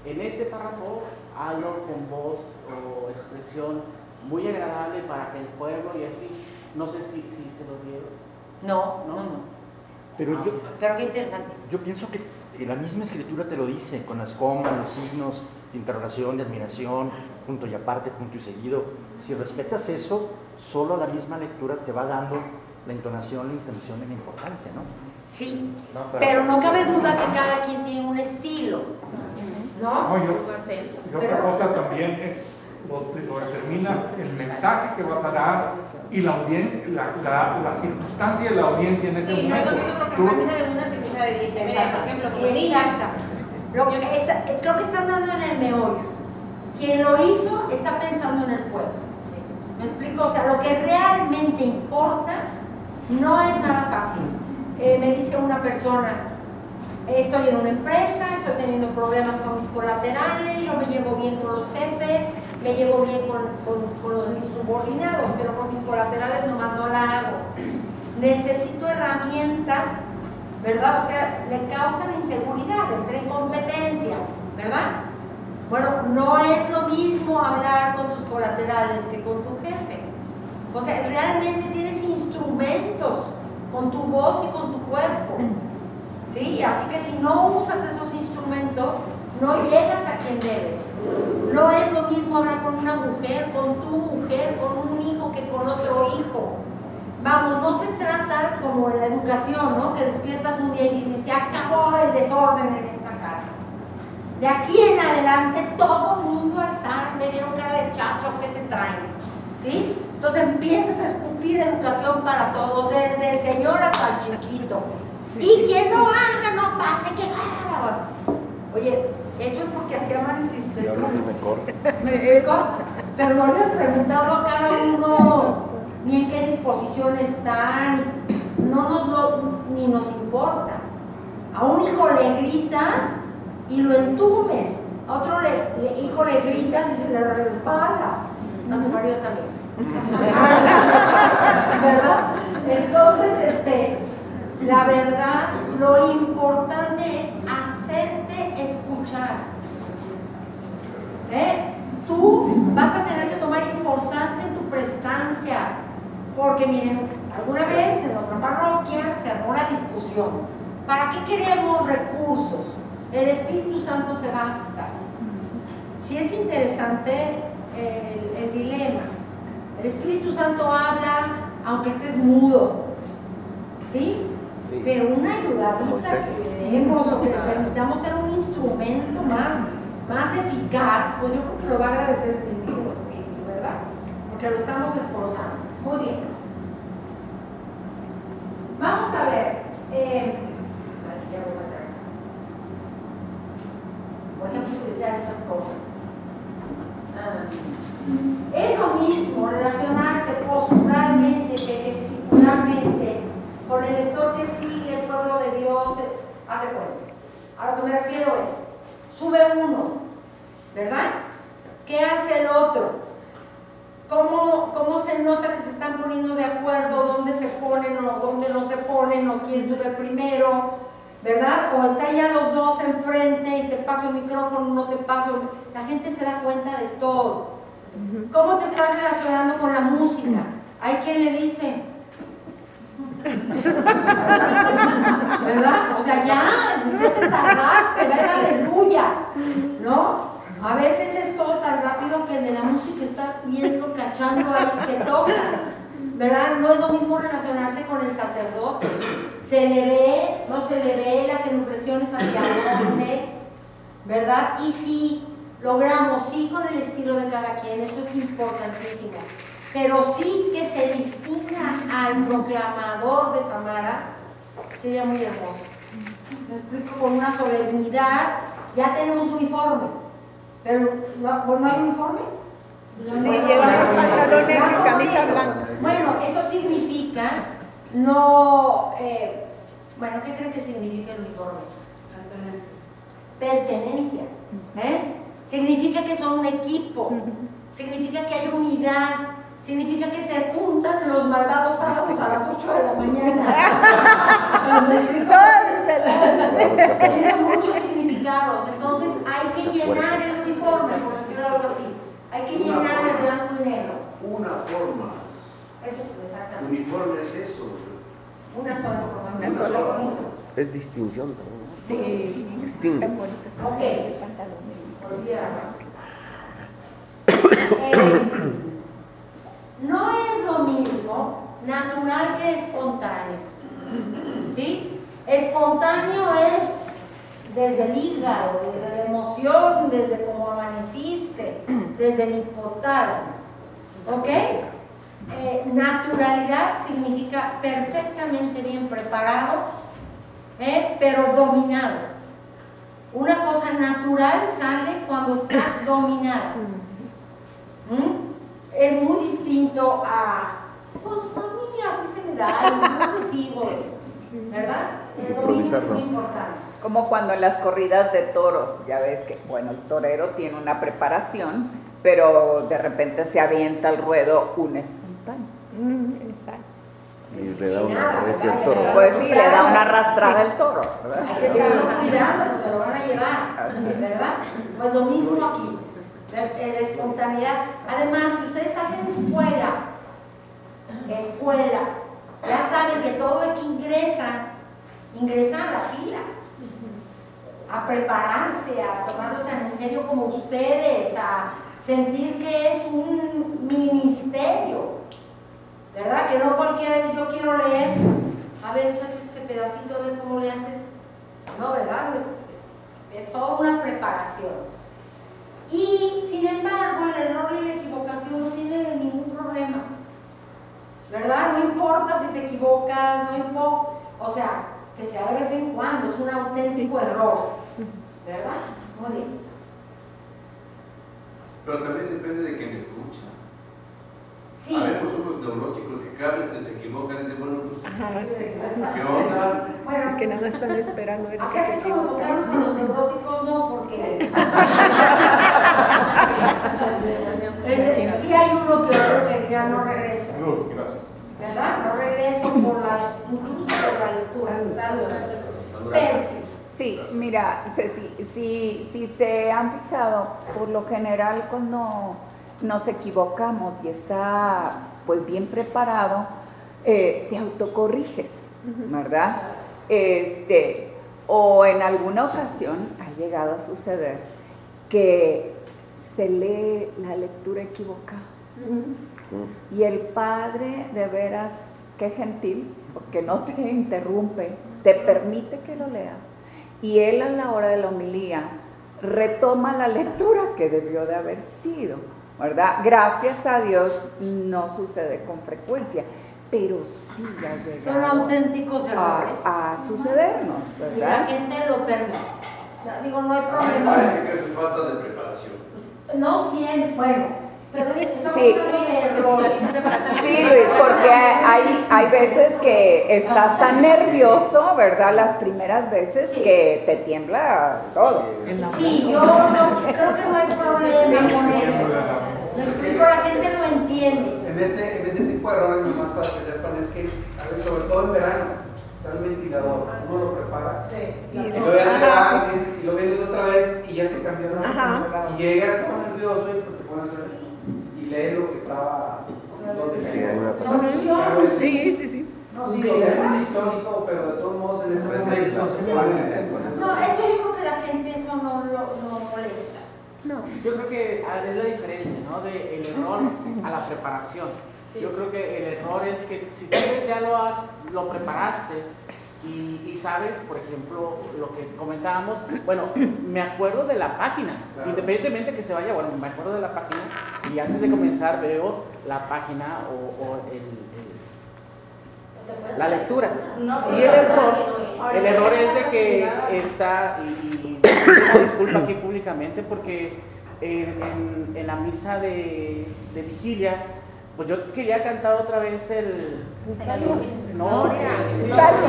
S15: En este párrafo hablo con voz o expresión muy agradable para que el pueblo y así, no sé si, si se lo dieron.
S4: No, no, no.
S8: Pero yo,
S4: Pero qué interesante.
S8: yo pienso que la misma escritura te lo dice, con las comas, los signos. de interrogación, de admiración, punto y aparte, punto y seguido. Si respetas eso, solo la misma lectura te va dando la entonación, la intención y la importancia, ¿no?
S4: Sí, pero no cabe duda que cada quien tiene un estilo, ¿no?
S14: No, yo- y otra cosa también es lo, lo determina el mensaje que vas a dar y la, audien- la, la, la circunstancia de la audiencia en ese
S13: Sí, no es
S14: momento.
S13: lo mismo de una que misa de 10 y media, por ejemplo, con los niños.
S4: Exactamente. Lo que está- creo que están dando en el meollo. Quien lo hizo está pensando en el pueblo. ¿Me explico? O sea, lo que realmente importa no es nada fácil. Eh, me dice una persona, estoy en una empresa, estoy teniendo problemas con mis colaterales, yo me llevo bien con los jefes, me llevo bien con, con- con mis subordinados, pero con mis colaterales nomás no la hago. Necesito herramienta, ¿verdad? O sea, le causan inseguridad, entré en competencia, ¿verdad? Bueno, no es lo mismo hablar con tus colaterales que con tu jefe. O sea, realmente tienes instrumentos con tu voz y con tu cuerpo. ¿Sí? Así que si no usas esos instrumentos, no llegas a quien debes. No es lo mismo hablar con una mujer, con tu mujer, con un hijo que con otro hijo. Vamos, no se trata como en la educación, ¿no? Que despiertas un día y dices, se acabó el desorden en esta casa. De aquí en adelante todo el mundo alzar, me vieron cara de chacho que se traen. ¿Sí? Entonces empiezas a educación para todos, desde el señor hasta el chiquito. Y quien no haga, no pase, que bárbaro. Oye, eso es porque así amaneciste
S7: Y ahora
S4: tú.
S7: sí me corto.
S4: ¿Me explico? Pero no le has preguntado a cada uno ni en qué disposición están, no nos lo, ni nos importa. A un hijo le gritas y lo entumes, a otro le- le- hijo le gritas y se le resbala, a tu marido también. ¿Verdad? Entonces, este, la verdad, lo importante es hacerte escuchar. ¿Eh? Tú vas a tener que tomar importancia en tu prestancia, porque miren, alguna vez en otra parroquia se armó una discusión. ¿Para qué queremos recursos? El Espíritu Santo se basta. Sí es interesante el dilema. El Espíritu Santo habla aunque estés mudo, ¿sí?
S7: Sí.
S4: Pero una ayudadita que le demos o que le permitamos ser un instrumento más, más eficaz, pues yo creo que lo va a agradecer el mismísimo Espíritu, ¿verdad? Porque lo estamos esforzando. Muy bien. Vamos a ver. eh, aquí ya voy atrás. Por ejemplo, utilizar estas cosas. Ah, Es lo mismo relacionarse posturalmente que gesticularmente con el lector que sigue el pueblo de Dios, hace cuenta. A lo que me refiero es, sube uno, ¿verdad? ¿Qué hace el otro? ¿Cómo, ¿Cómo se nota que se están poniendo de acuerdo dónde se ponen o dónde no se ponen o quién sube primero? ¿Verdad? O están ya los dos enfrente y te paso el micrófono, no te paso. La gente se da cuenta de todo. ¿Cómo te estás relacionando con la música? Hay quien le dice, ¿verdad? O sea, ya, ya te tardaste, venga, aleluya, ¿no? A veces es todo tan rápido que de la música está viendo, cachando ahí que toca, ¿verdad? No es lo mismo relacionarte con el sacerdote. Se le ve, no se le ve, la genuflexión es hacia dónde, ¿verdad? Y si logramos, sí, con el estilo de cada quien, eso es importantísimo, pero sí que se distinga al proclamador de Samara, sería muy hermoso. Me explico con una solemnidad, ya tenemos uniforme, pero no, ¿no hay uniforme.
S2: Sí, llevamos pantalón negro y camisa blanca.
S4: Bueno, eso significa no, eh, bueno, ¿qué cree que significa el uniforme? Pertenencia. ¿eh? Significa que son un equipo, significa que hay unidad, significa que se juntan los malvados sábados a las 8 de la mañana. Tiene muchos significados, entonces hay que llenar el uniforme, por decirlo algo así. Hay que llenar el blanco y negro.
S16: Una forma.
S4: Eso, exactamente.
S16: Uniforme es eso.
S4: Una sola forma.
S16: Una sola forma.
S7: Es distinción también.
S2: Sí,
S7: Distingue.
S4: Ok. Eh, no es lo mismo natural que espontáneo. ¿Sí? Espontáneo es desde el hígado, desde la emoción, desde cómo amaneciste, desde el hipotálamo. ¿Ok? Eh, naturalidad significa perfectamente bien preparado, ¿eh? pero dominado. Una cosa natural sale cuando está <coughs> dominada. ¿Mm? Es muy distinto a, pues a mí así se me da, yo recibo, ¿verdad? El dominio es muy importante.
S2: Como cuando en las corridas de toros, ya ves que, bueno, el torero tiene una preparación, pero de repente se avienta al ruedo un espontáneo.
S7: Mm,
S2: exacto.
S7: Y le da una arrecia al toro.
S2: Pues sí, le da una arrastrada al toro, ¿verdad?
S4: Hay que estarlo cuidando, pues se lo van a llevar, ¿verdad? Pues lo mismo aquí, la, la espontaneidad. Además, si ustedes hacen escuela, escuela, ya saben que todo el que ingresa, ingresa a la fila, a prepararse, a tomarlo tan en serio como ustedes, a sentir que es un ministerio, ¿verdad? Que no cualquiera dice, yo quiero leer, a ver, échate este pedacito, a ver cómo le haces. No, ¿verdad? Es, es toda una preparación. Y sin embargo, el error y la equivocación no tienen ningún problema. ¿Verdad? No importa si te equivocas, no importa. O sea, que sea de vez en cuando, es un auténtico error. ¿Verdad? Muy bien.
S16: Pero también depende de quien escucha.
S4: Sí.
S16: Habemos unos neuróticos que cada vez que se equivocan dicen, bueno, pues,
S9: Ajá, sí.
S16: ¿qué onda? <laughs>
S4: Bueno,
S9: Que nada están <laughs> esperando. que
S4: Así como enfocarnos en los neuróticos, no, porque. <laughs> Este, sí hay uno que otro que ya no regreso. ¿Verdad? No regreso por la, incluso por la lectura. Salud. Pero sí.
S2: Sí, mira, Ceci, si, si se han fijado, por lo general cuando nos equivocamos y está pues bien preparado, eh, te autocorriges, ¿verdad? Este, o en alguna ocasión ha llegado a suceder que se lee la lectura equivocada. Y el padre, de veras, qué gentil, porque no te interrumpe, te permite que lo leas. Y él a la hora de la homilía retoma la lectura que debió de haber sido, ¿verdad? Gracias a Dios no sucede con frecuencia, pero sí ha llegado
S4: Son auténticos errores.
S2: a, a sucedernos,
S4: Y la
S2: ¿verdad?
S4: gente lo permite. Ya Digo, no hay
S16: me
S4: problema.
S16: parece que es falta de preparación.
S4: No siempre, bueno.
S2: Sí. Sí, Luis, porque hay, hay veces que estás tan nervioso, ¿verdad? Las primeras veces que te tiembla todo.
S4: Sí, yo no, creo que no hay problema con eso. Lo explico, la gente lo entiende.
S5: En ese, en ese tipo de errores, nomás para que sepan, es que, a ver, sobre todo en verano, está el ventilador, uno lo prepara. Y luego ya
S9: Ajá,
S5: vas y lo vienes otra vez y ya se cambió. Y llegas todo nervioso y pues te pones a y lees lo que estaba donde.
S4: Solución.
S9: Sí, sí, sí.
S5: No, sí, o sea, y todo, pero de todos modos en ese momento se puede
S4: No, eso yo creo que la gente eso no lo no molesta.
S9: No.
S15: Yo creo que es la diferencia, ¿no? De el error a la preparación. Yo creo que el error es que si tú ya lo has, lo preparaste y, y sabes, por ejemplo, lo que comentábamos, bueno, <clears throat> me acuerdo de la página, independientemente que se vaya, bueno, me acuerdo de la página y antes de comenzar veo la página o, o el- el, la lectura. Y el error, el error es de que está, y, una disculpa aquí públicamente porque en, en- en la misa de, de vigilia, pues yo quería cantar otra vez el... No, el,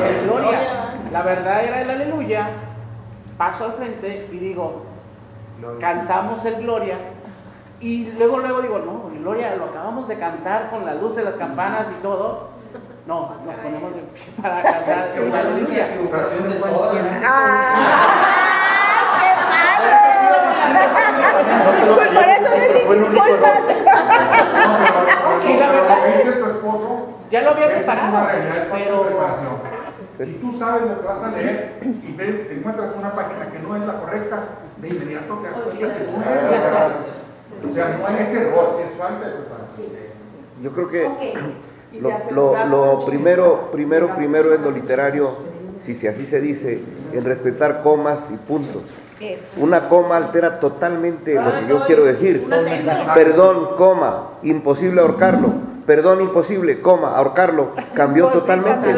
S15: el Gloria. La verdad era el aleluya. Paso al frente y digo, cantamos el Gloria. Y luego, luego digo, no, el Gloria lo acabamos de cantar con la luz de las campanas y todo. No, nos ponemos de pie <laughs> para cantar
S5: de todas.
S9: Pues por eso me disculpas.
S14: Y la verdad, dice tu esposo,
S15: ya lo había
S14: es
S15: preparado,
S14: realidad,
S15: pero.
S14: Si tú sabes lo que vas a leer y ves, te encuentras una página que no es la correcta, de inmediato te das cuenta que no es. O sea, no es error, es falta de preparación.
S7: Yo creo que lo, lo- lo primero, primero, primero es lo literario, si, si así se dice, el respetar comas y puntos. Una coma altera totalmente lo que yo quiero decir. Perdón, coma, imposible ahorcarlo. Perdón, imposible, coma, ahorcarlo. Cambió totalmente.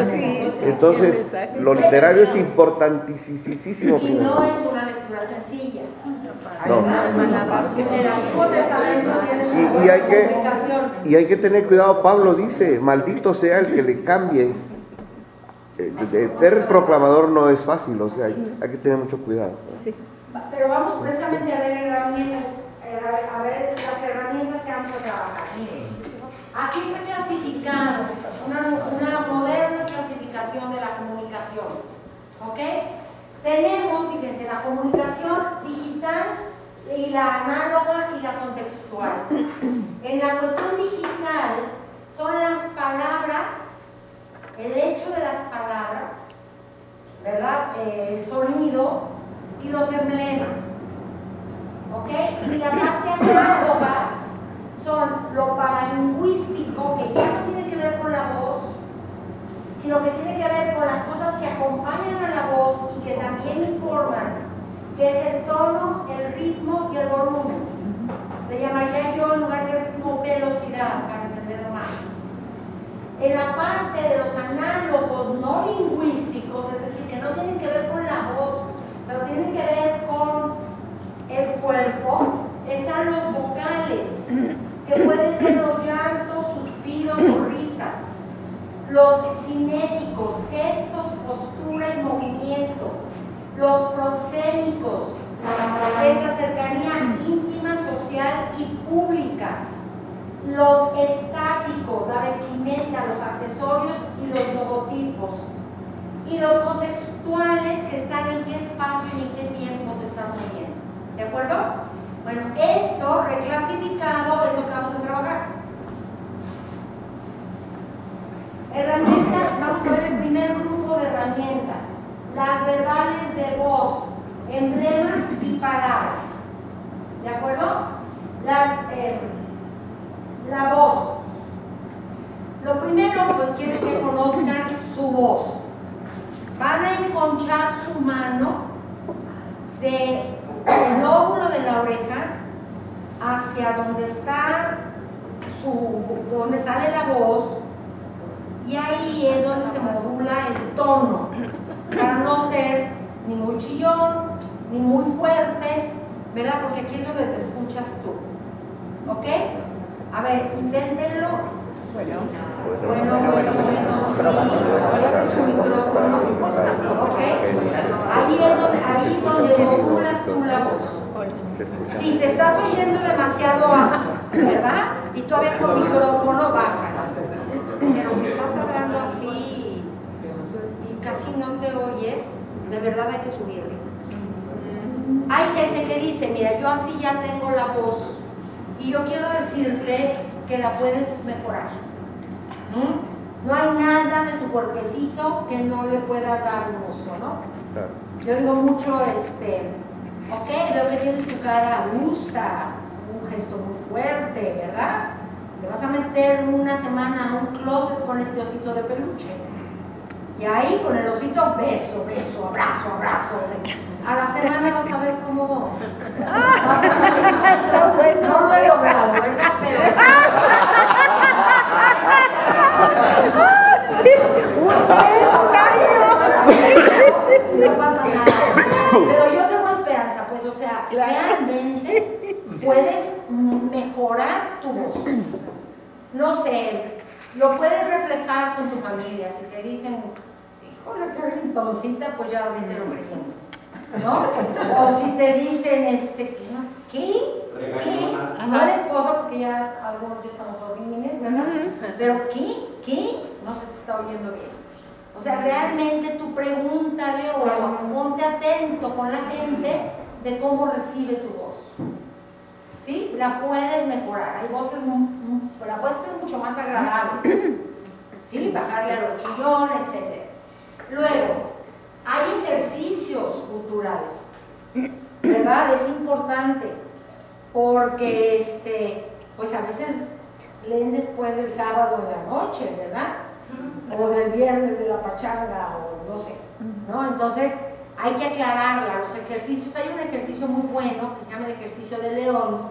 S7: Entonces, lo literario es importantísimo.
S4: Y no es una lectura sencilla.
S7: No.
S4: El Antiguo Testamento tiene su
S7: Y, y hay que, y hay que tener cuidado, Pablo dice, maldito sea el que le cambie. Eh, de- de ser proclamador no es fácil, o sea, hay, hay que tener mucho cuidado.
S4: Pero vamos precisamente a ver herramientas, herra- a ver las herramientas que vamos a trabajar. Aquí está clasificado una, una moderna clasificación de la comunicación. ¿Ok? Tenemos, fíjense, la comunicación digital y la análoga y la contextual. En la cuestión digital son las palabras, el hecho de las palabras, ¿verdad? Eh, el sonido y los emblemas. ¿Ok? Y la parte análogas son lo paralingüístico, que ya no tiene que ver con la voz, sino que tiene que ver con las cosas que acompañan a la voz y que también informan, que es el tono, el ritmo y el volumen. Le llamaría yo en lugar de ritmo velocidad, para entenderlo más. En la parte de los análogos no lingüísticos, es decir, que no tienen que ver con la voz, pero tienen que ver con el cuerpo, están los vocales, que pueden ser los llantos, suspiros o risas, los cinéticos, gestos, postura y movimiento, los proxémicos, es la cercanía íntima, social y pública, los estáticos, la vestimenta, los accesorios y los logotipos. Y los contextuales que están en qué espacio y en qué tiempo te estás moviendo. ¿De acuerdo? Bueno, esto reclasificado es lo que vamos a trabajar. Herramientas, vamos a ver el primer grupo de herramientas. Las verbales de voz, emblemas y palabras. ¿De acuerdo? Las, eh, la voz. Lo primero, pues quiero que conozcan su voz. Van a enconchar su mano de el lóbulo de la oreja hacia donde está su, donde sale la voz y ahí es donde se modula el tono para no ser ni muy chillón ni muy fuerte, ¿verdad? Porque aquí es donde te escuchas tú, ¿ok? A ver, inténtenlo. Bueno, bueno, bueno, bueno. Este es un micrófono, ¿ok? Ahí es donde, ahí donde modulas tú la voz. Si te estás oyendo demasiado bajo, ¿verdad? Y todavía con micrófono, bájalas. Pero si estás hablando así y casi no te oyes, de verdad hay que subirlo. Hay gente que dice, mira, yo así ya tengo la voz y yo quiero decirte que la puedes mejorar. ¿Mm? No hay nada de tu cuerpecito que no le puedas dar un uso, ¿no? Yo digo mucho, este, ok, veo que tienes tu cara adusta, un gesto muy fuerte, ¿verdad? Te vas a meter una semana a un closet con este osito de peluche. Y ahí con el osito, beso, beso, abrazo, abrazo. A la semana vas a ver cómo. <laughs> Vas a- no, no lo he logrado, ¿verdad? Pero. <laughs> No. Pero yo tengo esperanza, pues, o sea, realmente puedes mejorar tu voz. No sé, lo puedes reflejar con tu familia. Si te dicen, híjole, qué rinconcita, pues ya ahorita lo creyendo. ¿No? O si te dicen, este, ¿qué? ¿Qué? No el esposo, porque ya algunos ya estamos horribles, ¿verdad? Pero ¿qué? ¿Qué? No se te está oyendo bien. O sea, realmente tú pregúntale o ponte atento con la gente de cómo recibe tu voz. ¿Sí? La puedes mejorar. Hay voces, mu- la puedes hacer mucho más agradable. ¿Sí? Bajarle a los chillones, etc. Luego, hay ejercicios culturales, ¿verdad? Es importante, porque este, pues a veces leen después del sábado en la noche, ¿verdad? O del viernes de la pachanga, o no sé, ¿no? Entonces, hay que aclararla, los ejercicios, hay un ejercicio muy bueno que se llama el ejercicio de león,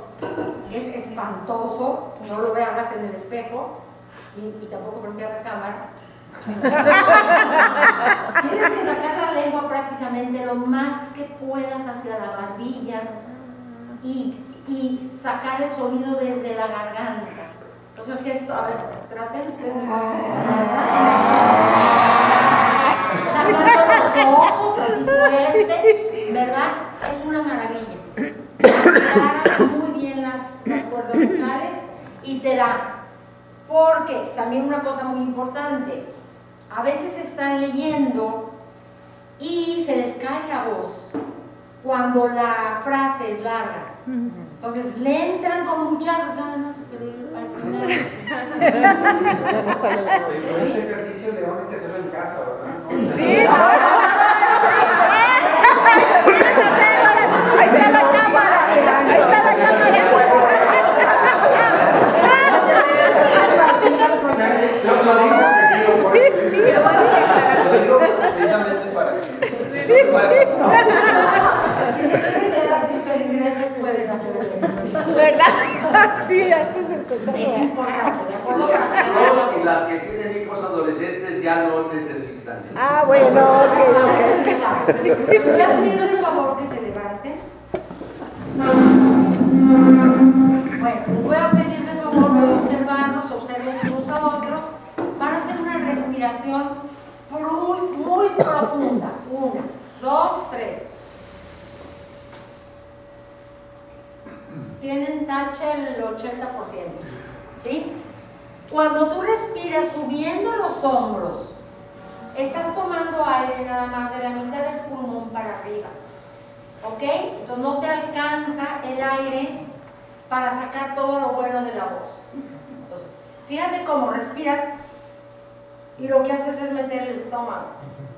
S4: que es espantoso, no lo veas en el espejo, y, y tampoco frente a la cámara, Tienes que sacar la lengua prácticamente lo más que puedas hacia la barbilla y, sacar el sonido desde la garganta. Entonces el gesto, a ver, traten ustedes. Sacando los ojos así fuerte, ¿verdad? Es una maravilla. Aclara muy bien las, las cuerdas vocales y te da. Porque también una cosa muy importante, a veces están leyendo y se les cae la voz cuando la frase es larga. Entonces le entran con muchas ganas, pero al final.
S5: Ese ejercicio de hay que hacerlo en casa, ¿verdad?
S9: Sí. Ahí está la cámara. Ahí está la
S5: Lo digo precisamente para que.
S4: Si se quieren quedar sin feligreses, pueden hacer el ejercicio.
S9: ¿Verdad? <laughs> Sí, antes.
S4: Es importante, ¿de acuerdo? Para
S16: Los y las que tienen hijos adolescentes ya no necesitan. eso.
S9: Ah, bueno, ok, ok.
S4: Les voy a pedir el favor que se levanten. Bueno, les voy a pedir de favor que observarnos, observen unos a otros. Van a hacer una respiración muy, muy profunda. Una, dos, tres. Tienen tacha el 80%. ¿Sí? Cuando tú respiras subiendo los hombros, estás tomando aire nada más de la mitad del pulmón para arriba. ¿Ok? Entonces no te alcanza el aire para sacar todo lo bueno de la voz. Entonces, fíjate cómo respiras y lo que haces es meter el estómago.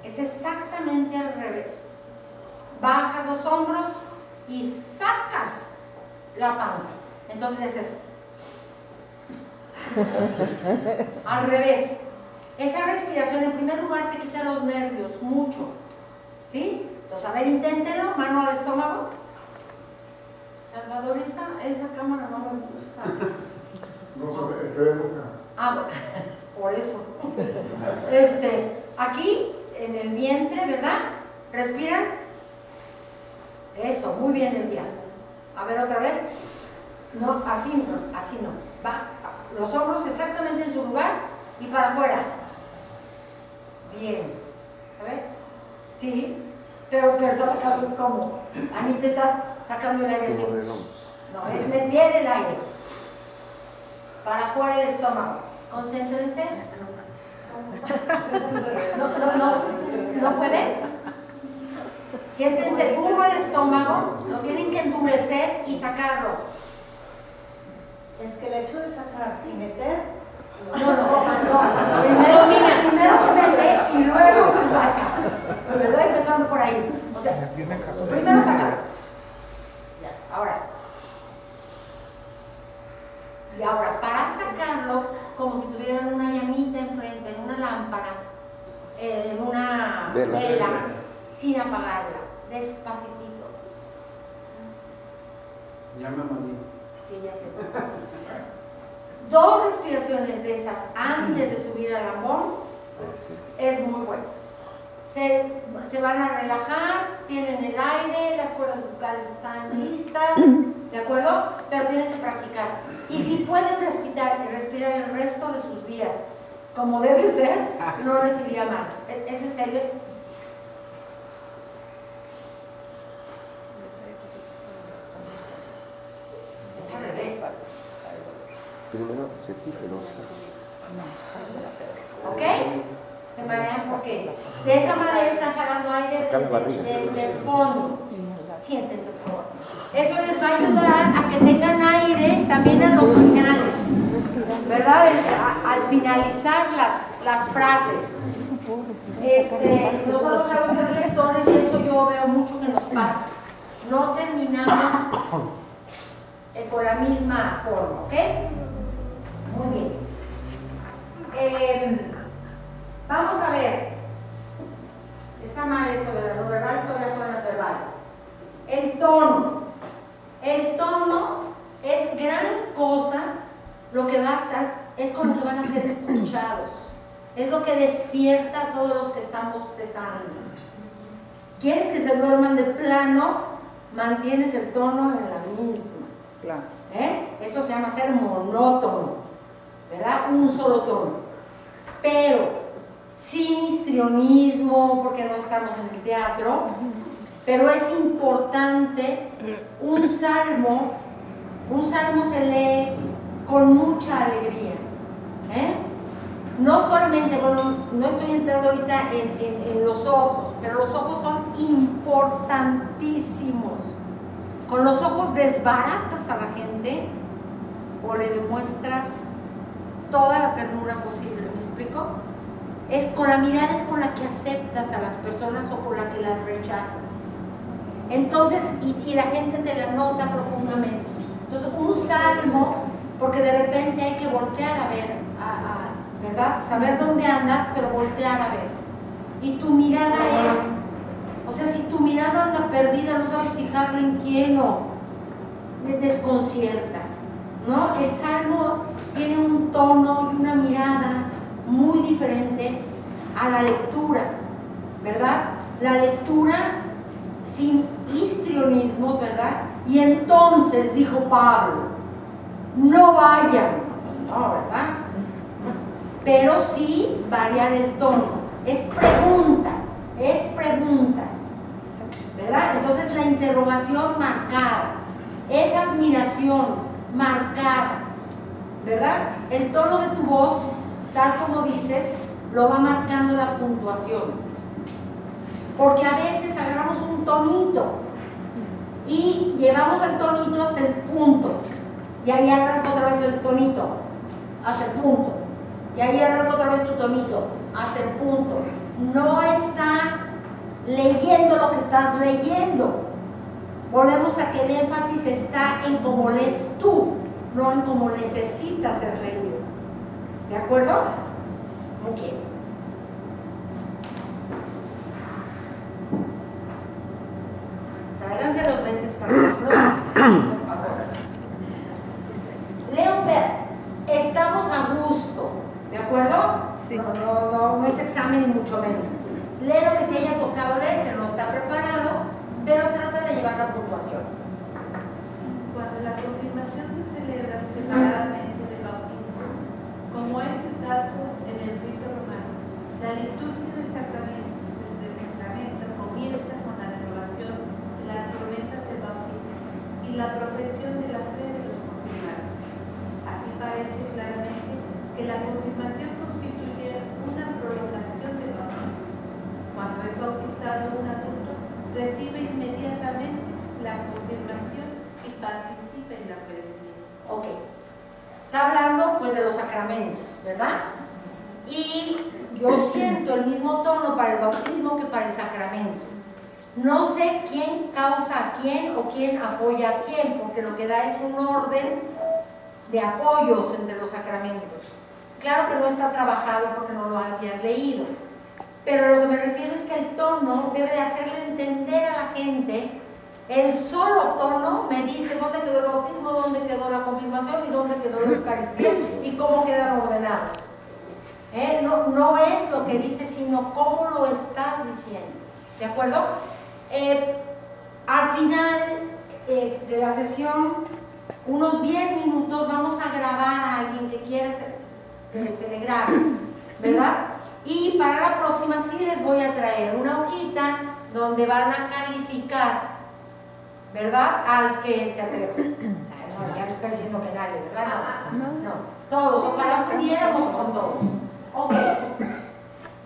S4: Es exactamente al revés. Bajas los hombros y sacas la panza. Entonces es eso. Al revés. Esa respiración en primer lugar te quita los nervios, mucho. ¿Sí? Entonces, a ver, inténtenlo, mano al estómago. Salvador, esa, esa cámara no me gusta.
S12: No se ve, se ve nunca.
S4: Ah, por eso. Este, aquí, en el vientre, ¿verdad? Respiran. Eso, muy bien, Elvia. A ver, otra vez. No, así no, así no. Va, los hombros exactamente en su lugar y para afuera. Bien. A ver. Sí. Pero, pero estás sacando como. Anita, estás sacando el aire así. No, es meter el aire. Para afuera el estómago. Concéntrense. <laughs> No, no, no. ¿No pueden? Siéntense duro el estómago. Lo tienen que endurecer y sacarlo.
S13: Es que el hecho de sacar y meter.
S4: No, no, no. Primero, primero se mete y luego se saca. ¿Verdad? Empezando por ahí. O sea, primero sacar. Ya, ahora. Y ahora, para sacarlo, como si tuvieran una llamita enfrente, en una lámpara, eh, en una
S7: Vela.
S4: vela, sin apagarla, despacitito.
S5: Ya me maní.
S4: Sí, ya sé. Dos respiraciones de esas antes de subir al ambón es muy bueno. Se, se van a relajar, tienen el aire, las cuerdas vocales están listas, ¿de acuerdo? Pero tienen que practicar. Y si pueden respirar, respirar el resto de sus días como debe ser, no les iría mal. Es, es en serio, es al revés.
S7: Primero se quita el
S4: ¿Ok? Se marean porque de esa manera están jalando aire desde, el fondo. Siéntense, por favor. Eso les va a ayudar a que tengan aire también en los finales. ¿Verdad? A- al finalizar las, las frases. este, nosotros vamos a ser lectores y eso yo veo mucho que nos pasa. No terminamos eh, con la misma forma, ¿ok? Muy bien. Eh, vamos a ver. Está mal eso de las verbales, todavía son las verbales. El tono. El tono es gran cosa lo que va a ser, es con lo que van a ser escuchados. Es lo que despierta a todos los que están bostezando. ¿Quieres que se duerman de plano? Mantienes el tono en la misma. ¿Eh? Eso se llama ser monótono, ¿verdad? Un solo tono. Pero sin histrionismo, porque no estamos en el teatro, pero es importante, un salmo, un salmo se lee con mucha alegría. ¿eh? No solamente, bueno, no estoy entrando ahorita en los ojos, pero los ojos son importantísimos. Con los ojos desbaratas a la gente o le demuestras toda la ternura posible, ¿me explico? Es con la mirada es con la que aceptas a las personas o con la que las rechazas. Entonces, y, y la gente te la nota profundamente. Entonces, un salmo, porque de repente hay que voltear a ver, a- a- ¿verdad? Saber dónde andas, pero voltear a ver. Y tu mirada es, o sea, si tu mirada anda perdida, no sabes fijarle en quién o te desconcierta. ¿no? El salmo tiene un tono y una mirada muy diferente a la lectura, ¿verdad? La lectura sin histrionismos, ¿verdad? Y entonces dijo Pablo, no vayan, no, ¿verdad? Pero sí variar el tono. Es pregunta, es pregunta, Entonces la interrogación marcada, es admiración marcada, ¿verdad? El tono de tu voz, tal como dices, lo va marcando la puntuación. Porque a veces agarramos un tonito y llevamos el tonito hasta el punto. Y ahí arranca otra vez el tonito, hasta el punto. Y ahí arranca otra vez tu tonito, hasta el punto. No estás leyendo lo que estás leyendo. Volvemos a que el énfasis está en cómo lees tú, no en cómo necesitas ser leído. ¿De acuerdo? Ok. Tráiganse los 20 para por favor. Leo, estamos a gusto, ¿de acuerdo? No, no, no, no es examen ni mucho menos. Lee lo que te haya tocado leer, que no está preparado, pero trata de llevar la puntuación.
S13: Cuando la confirmación se celebra separadamente del bautismo, como es el caso en el rito romano, la liturgia del sacramento, del sacramento comienza con la renovación de las promesas del bautismo y la profesión de la fe de los confirmados. Así parece claramente que la confirmación constituye una prolongación del bautismo. Cuando es bautizado un adulto, recibe inmediatamente la participa en la Eucaristía.
S4: Ok. Está hablando pues de los sacramentos, ¿verdad? Y yo <clears throat> siento el mismo tono para el bautismo que para el sacramento. No sé quién causa a quién o quién apoya a quién, porque lo que da es un orden de apoyos entre los sacramentos. Claro que no está trabajado porque no lo habías leído, pero lo que me refiero es que el tono debe de hacerle entender a la gente, el solo tono me dice dónde quedó el bautismo, dónde quedó la confirmación y dónde quedó la Eucaristía y cómo quedan ordenados. ¿Eh? No, no es lo que dice, sino cómo lo estás diciendo. ¿De acuerdo? Eh, al final eh, de la sesión, unos 10 minutos, vamos a grabar a alguien que quiera grabe, ¿verdad? Y para la próxima sí les voy a traer una hojita donde van a calificar, ¿verdad? Al que se atreva. <clears throat> No, ya le estoy diciendo que nadie, ¿verdad? No, no, todos, ojalá pudiéramos con todos. Ok,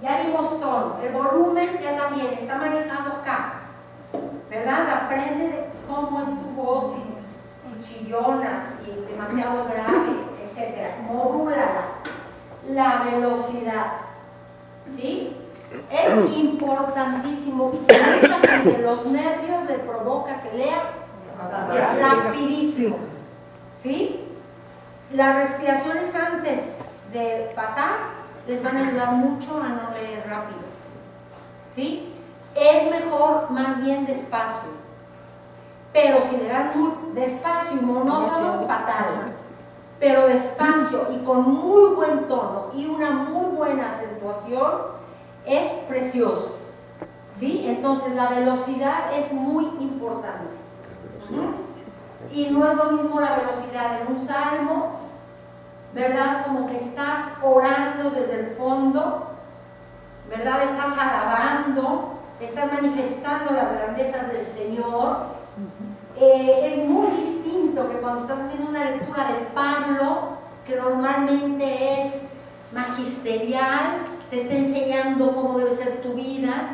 S4: ya vimos todo. El volumen ya también está manejado acá, ¿verdad? Aprende de cómo es tu voz, si, si chillonas, si demasiado grave, etc. Modúlala. La velocidad, ¿sí? Es importantísimo. Mucha gente los nervios le provoca que lea rapidísimo. ¿Sí? Las respiraciones antes de pasar les van a ayudar mucho a no leer rápido. ¿Sí? Es mejor más bien despacio. Pero si le dan muy despacio y monótono, fatal. Pero despacio y con muy buen tono y una muy buena acentuación, es precioso. ¿Sí? Entonces la velocidad es muy importante. ¿Mm? Y no es lo mismo la velocidad en un salmo, ¿verdad? Como que estás orando desde el fondo, ¿verdad? Estás alabando, estás manifestando las grandezas del Señor. Eh, es muy distinto que cuando estás haciendo una lectura de Pablo, que normalmente es magisterial, te está enseñando cómo debe ser tu vida,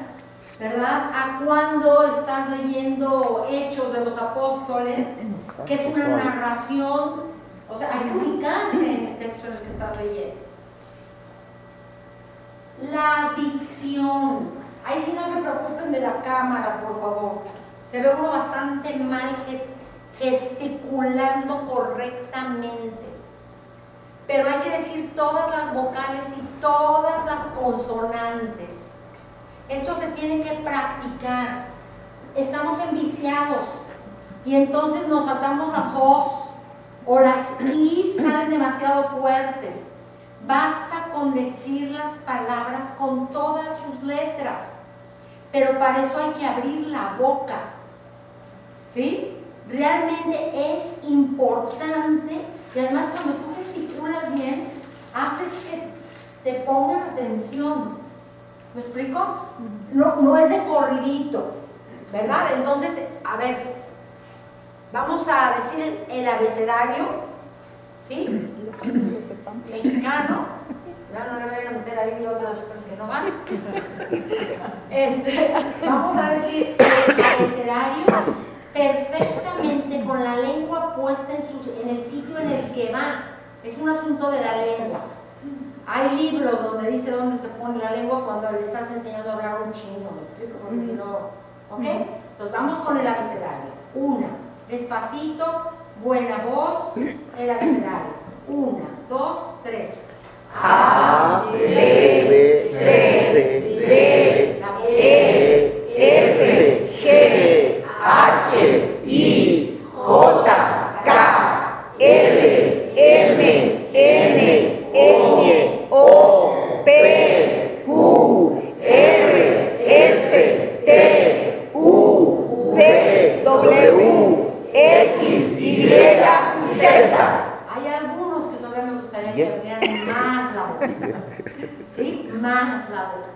S4: ¿verdad? A cuando estás leyendo Hechos de los Apóstoles, que es una narración, o sea, hay que ubicarse en el texto en el que estás leyendo. La dicción, ahí sí no se preocupen de la cámara, por favor. Se ve uno bastante mal gesticulando correctamente. Pero hay que decir todas las vocales y todas las consonantes. Esto se tiene que practicar. Estamos enviciados y entonces nos saltamos las os o las i salen demasiado fuertes. Basta con decir las palabras con todas sus letras, pero para eso hay que abrir la boca. ¿Sí? Realmente es importante y además cuando tú gesticulas bien, haces que te pongan atención. ¿Me explico? No, no es de corridito, ¿verdad? Entonces, a ver, vamos a decir el, abecedario, ¿sí? Mexicano. Ya no le voy a meter ahí otras letras que no van. Este, vamos a decir el abecedario perfectamente con la lengua puesta en, sus, en el sitio en el que va. Es un asunto de la lengua. Hay libros donde dice dónde se pone la lengua cuando le estás enseñando a hablar un chino, ¿me explico? Porque si no, ¿ok? Entonces vamos con el abecedario. Una, despacito, buena voz, el abecedario. Una, dos, tres.
S2: A, B, C, D, E, F, G, H, I, J, K, L, M, N, N, O, P, Q, R, S, T, U, V, W, X, Y, Z.
S4: Hay algunos que todavía me gustaría que abrieran más la boca. ¿Sí? Más la boca.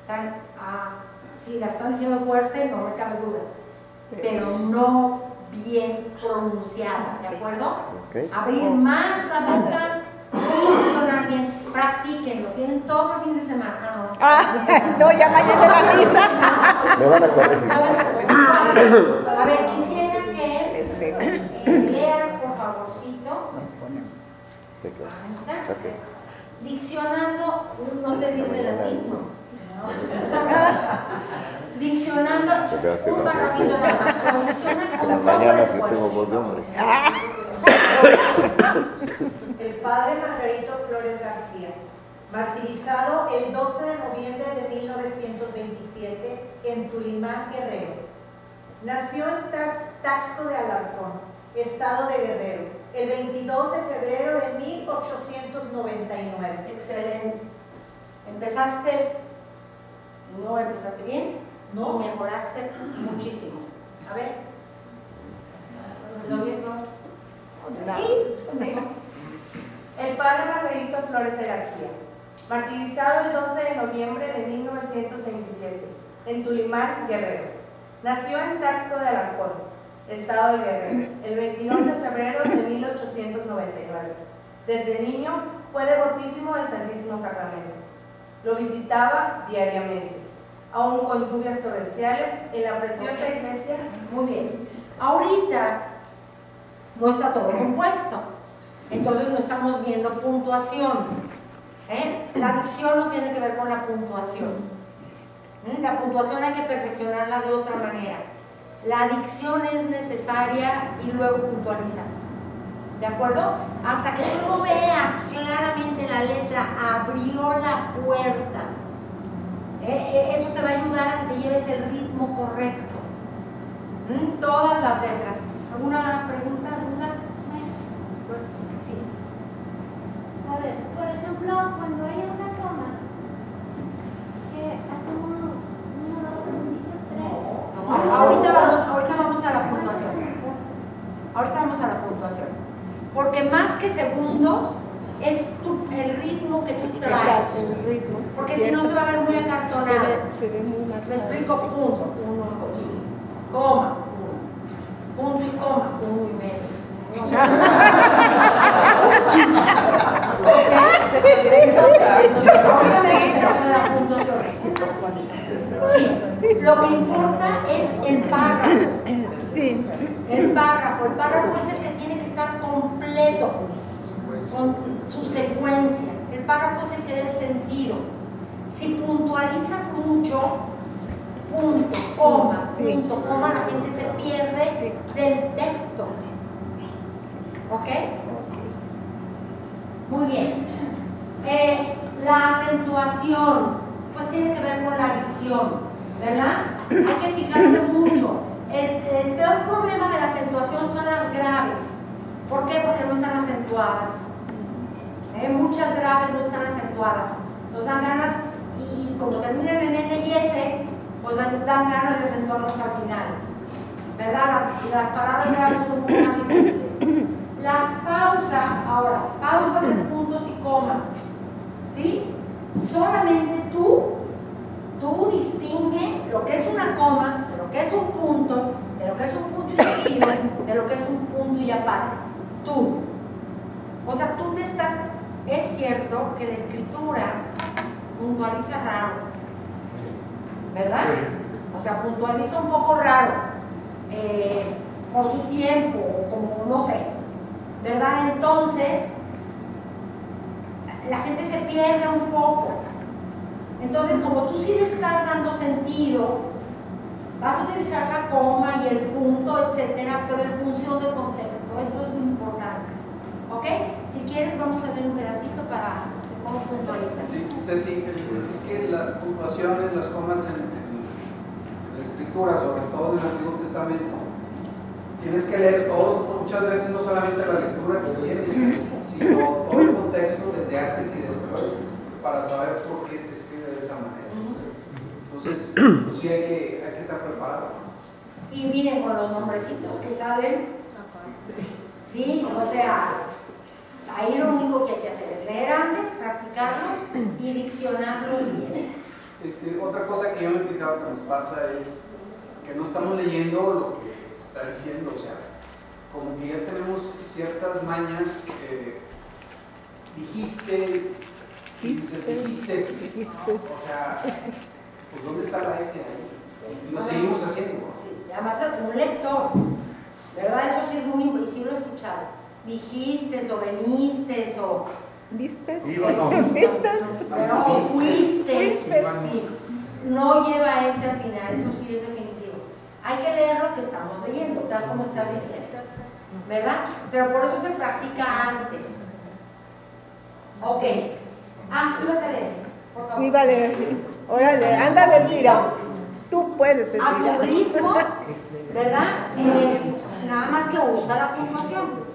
S4: Están, ah, si la están diciendo fuerte, no me cabe duda. Pero no bien pronunciada, ¿de acuerdo? Abrir más la boca, funcionar bien. Practíquenlo, tienen todo el fin de semana. Ah, no. <laughs>
S9: Ah, no, ya mañana la risa.
S7: Me van a corregir.
S4: A ver, quisiera que eh, leas, por favorcito. Ahí está. Diccionando, no te digo de latín, no. Diccionando, un barrafito nada más, pero dicciona con
S7: Mañana
S4: esfuerzo.
S7: tengo hombre. <laughs>
S17: El padre Margarito Flores García, martirizado el 12 de noviembre de 1927 en Tulimán, Guerrero. Nació en Tax- Taxco de Alarcón, estado de Guerrero, el 22 de febrero de 1899.
S4: Excelente. Empezaste, no empezaste bien, no mejoraste muchísimo. A ver.
S18: Lo mismo.
S4: Sí, sí.
S18: El padre Margarito Flores de García, martirizado el 12 de noviembre de 1927, en Tulimán, Guerrero. Nació en Taxco de Alarcón, estado de Guerrero, el 22 de febrero de 1899. Desde niño fue devotísimo del Santísimo Sacramento. Lo visitaba diariamente, aún con lluvias torrenciales, en la preciosa iglesia.
S4: Muy bien. Ahorita no está todo compuesto. Entonces no estamos viendo puntuación. ¿eh? La dicción no tiene que ver con la puntuación. ¿Mm? La puntuación hay que perfeccionarla de otra manera. La dicción es necesaria y luego puntualizas. ¿De acuerdo? Hasta que tú no veas claramente la letra, abrió la puerta. Eh, eh, eso te va a ayudar a que te lleves el ritmo correcto. ¿Mm? Todas las letras. ¿Alguna pregunta? ¿Alguna? Sí.
S19: A ver, por ejemplo, cuando hay una coma, que hacemos uno, dos segunditos, tres.
S4: No, ahorita, vamos, ahorita vamos a la puntuación. Ahorita vamos a la puntuación. Porque más que segundos, es tu- el ritmo que tú traes.
S9: Exacto, el ritmo.
S4: Porque si no se va a ver muy acartonado.
S9: Se ve, se ve muy
S4: Me explico, punto. Coma. Punto y coma. Punto y medio. <laughs> Sí, lo que importa es el párrafo.
S9: Sí.
S4: El párrafo, el párrafo es el que tiene que estar completo, con su secuencia. El párrafo es el que da el sentido. Si puntualizas mucho, punto, coma, punto, coma, la gente se pierde del texto. ¿Ok? Muy bien. Eh, la acentuación, pues tiene que ver con la dicción, ¿verdad? Hay que fijarse mucho. El, el peor problema de la acentuación son las graves. ¿Por qué? Porque no están acentuadas. ¿Eh? Muchas graves no están acentuadas. Nos dan ganas, y como terminan en N y S, pues dan, ganas de acentuarlos al final. ¿Verdad? Las, las palabras graves son poco más difíciles. Las pausas, ahora, pausas de puntos y comas. ¿Sí? Solamente tú, tú distingue lo que es una coma, de lo que es un punto, de lo que es un punto y seguido, de lo que es un punto y aparte. Tú. O sea, tú te estás. Es cierto que la escritura puntualiza raro. ¿Verdad? O sea, puntualiza un poco raro. eh, por su tiempo, o como no sé. ¿Verdad? Entonces, la gente se pierde un poco. Entonces, como tú sí le estás dando sentido, vas a utilizar la coma y el punto, etcétera, pero en función del contexto. Esto es muy importante. ¿Ok? Quieres, vamos a ver un pedacito para cómo puntualizas.
S5: Sí, Ceci, es que las puntuaciones, las comas en, en la escritura, sobre todo en el Antiguo Testamento, tienes que leer todo, muchas veces no solamente la lectura que tienes, sino todo el contexto desde antes y después, para saber por qué se escribe de esa manera. Entonces, pues sí hay que, hay que estar preparado.
S4: Y miren con los nombrecitos que salen. Sí, o sea, ahí lo único que hay que hacer es leer antes, practicarlos y diccionarlos bien.
S5: Este, otra cosa que yo me he fijado que nos pasa es que no estamos leyendo lo que está diciendo, o sea, como que ya tenemos ciertas mañas, eh, dijiste, dices, dijiste, o sea, pues ¿dónde está la S ahí? Y lo seguimos haciendo.
S4: Sí, además un lector, ¿verdad? Eso sí es muy, y sí lo he escuchado. Dijiste o veniste o...
S9: ¿Vistes? ¿Vistes?
S4: No, fuiste.
S9: Fuiste.
S4: Sí. No lleva ese al final, eso sí es definitivo. Hay que leer lo que estamos leyendo, tal como estás diciendo. ¿Verdad? Pero por eso se practica antes. Ok. Ah, ibas a leer, por favor.
S9: Sí, vale. Órale, ándale, mira. Tú puedes,
S4: A tu ritmo, ¿verdad? Eh, nada más que usa la puntuación.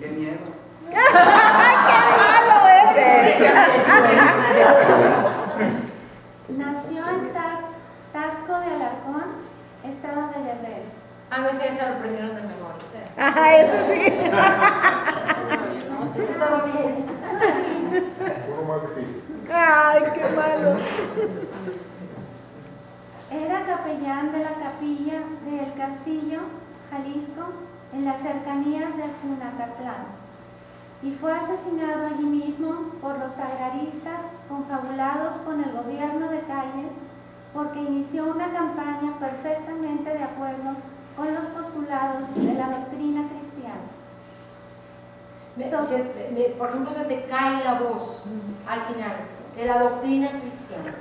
S5: Qué miedo. <laughs>
S19: Nació en Tas- Tasco de Alarcón, estado de Guerrero.
S4: Ah, no, ese ya se lo aprendieron de memoria.
S9: Ajá, eso sí. <laughs>
S4: No, sí, estaba bien.
S12: Uno más difícil.
S9: Ay, qué malo.
S19: Era capellán de la capilla del Castillo, Jalisco, en las cercanías de Junacatlán, y fue asesinado allí mismo por los agraristas confabulados con el gobierno de Calles porque inició una campaña perfectamente de acuerdo con los postulados de la doctrina cristiana.
S4: Me- se- me- por ejemplo, se te cae la voz al final de la doctrina cristiana.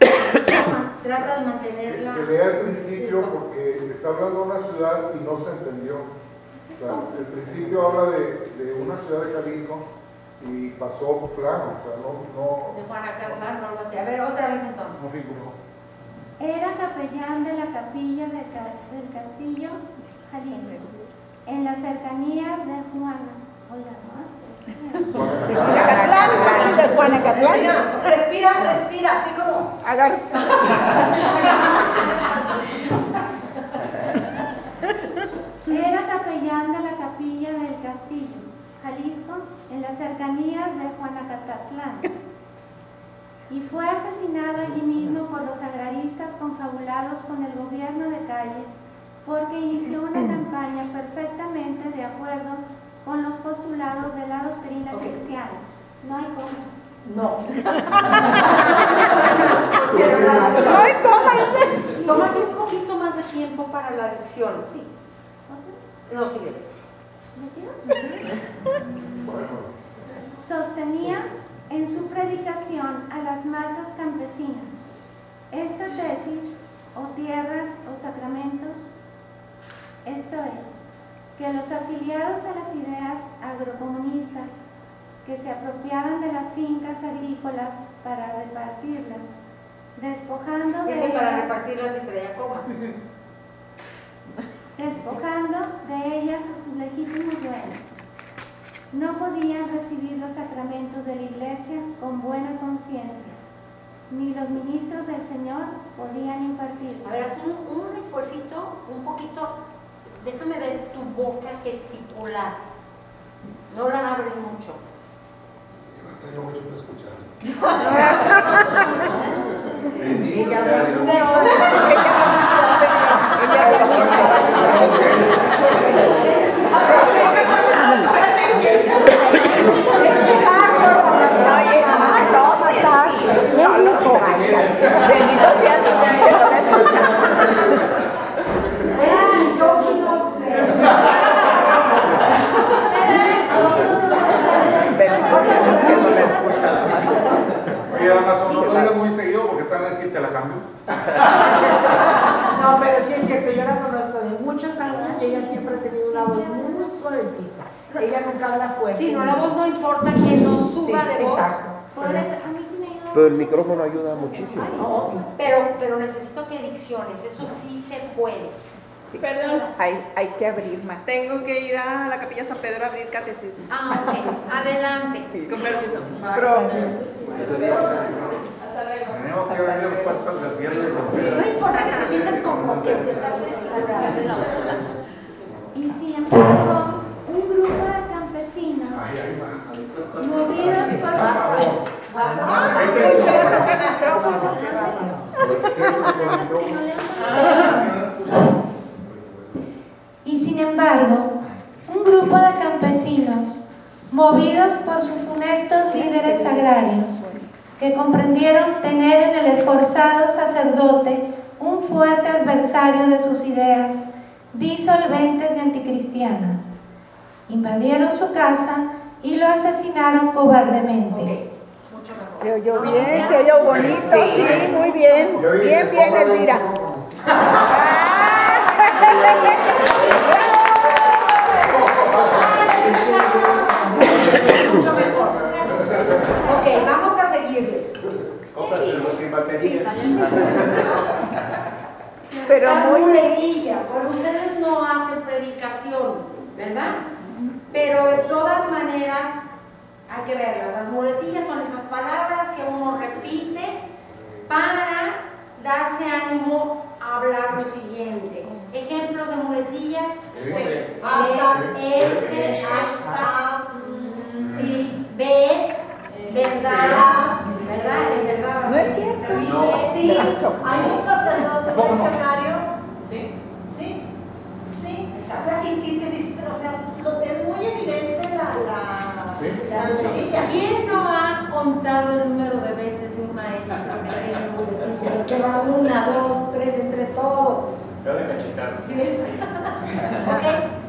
S4: <coughs> trata de mantenerla.
S11: Que, que lea el principio porque está hablando de una ciudad y no se entendió. O sea, el principio habla de, de una ciudad de Jalisco y pasó plano, o sea, no... no
S4: De Juanacatlán, no lo sé. A ver, otra vez entonces.
S11: no figuró.
S19: Era capellán de la capilla de Ca- del castillo Jalisco, en las cercanías de Juana. Oiga, no,
S9: Juanacatlán, de Juanacatlán.
S17: Respira, respira, así como.
S19: Era capellán de la capilla del castillo, Jalisco, en las cercanías de Juanacatlán. Y fue asesinado allí mismo por los agraristas confabulados con el gobierno de Calles, porque inició una campaña perfectamente de acuerdo con los postulados de la doctrina cristiana. No hay cosas.
S4: No. <laughs> <laughs>
S9: Coma, dice.
S4: Tómate un poquito más de tiempo para la dicción.
S19: Sí.
S4: No, sigue. <laughs>
S19: Sostenía en su predicación a las masas campesinas. Esta tesis, o tierras o sacramentos, esto es, que los afiliados a las ideas agrocomunistas que se apropiaban de las fincas agrícolas para repartirlas, despojando de
S4: Ese para
S19: ellas-
S4: repartirlas coma. <laughs>
S19: despojando de ellas a sus legítimos dueños. No podían recibir los sacramentos de la iglesia con buena conciencia, ni los ministros del Señor podían impartirse.
S4: A ver, haz un, un esfuercito, un poquito. Déjame ver tu boca gesticular. No la abres mucho.
S12: Batalla mucho para escuchar.
S9: No, matar. No, no. Bendito sea tu nombre, no me escucha.
S14: No muy seguido porque te la cambio. <laughs>
S20: No, pero sí es cierto, yo la conozco de muchos años y ella siempre ha tenido una voz muy suavecita. Ella nunca habla fuerte.
S4: Sí, no, la voz no importa que no suba
S20: Sí,
S4: de voz.
S20: Exacto.
S19: A mí sí me ayuda.
S7: Pero el micrófono ayuda muchísimo.
S4: Pero, pero necesito que dicciones, eso sí se puede.
S2: Perdón. Hay, hay que abrir más.
S21: Tengo que ir a la capilla San Pedro a abrir catecismo.
S4: Ah, ok. Adelante.
S21: Con permiso.
S14: Tenemos que abrir las puertas del cielo de San Pedro.
S4: No importa que te sientas como que estás desfigurada.
S19: Y sin embargo, un grupo de campesinos movidos por Y sin embargo, un grupo de campesinos, movidos por sus funestos líderes agrarios, que comprendieron tener en el esforzado sacerdote un fuerte adversario de sus ideas disolventes y anticristianas, invadieron su casa y lo asesinaron cobardemente.
S9: Se oyó bien, se oyó bonito, sí, muy bien. Bien, bien, Elvira. <laughs>
S4: Mucho mejor. Ok, vamos a seguirle.
S1: Cómpraselo sin batería.
S4: Pero
S2: muy-
S4: muletilla, porque ustedes no hacen predicación, ¿verdad? Pero de todas maneras hay que verlas. Las muletillas son esas palabras que uno repite para darse ánimo a hablar lo siguiente. Ejemplos de muletillas.
S17: Este.
S4: Hasta, este, hasta, sí, ves, verdad, ¿verdad? Es verdad.
S17: No es cierto. No. Sí, hay un sacerdote legionario. Sí. Sí. Sí. O sea, y, y te dice, o sea, lo, es muy evidente la, la, la.
S4: ¿Quién no ha contado el número de veces de un maestro que tiene muletillas? Que va una, dos, tres, entre todo.
S1: Ya de cachetar.
S4: ¿Sí ven? Ok,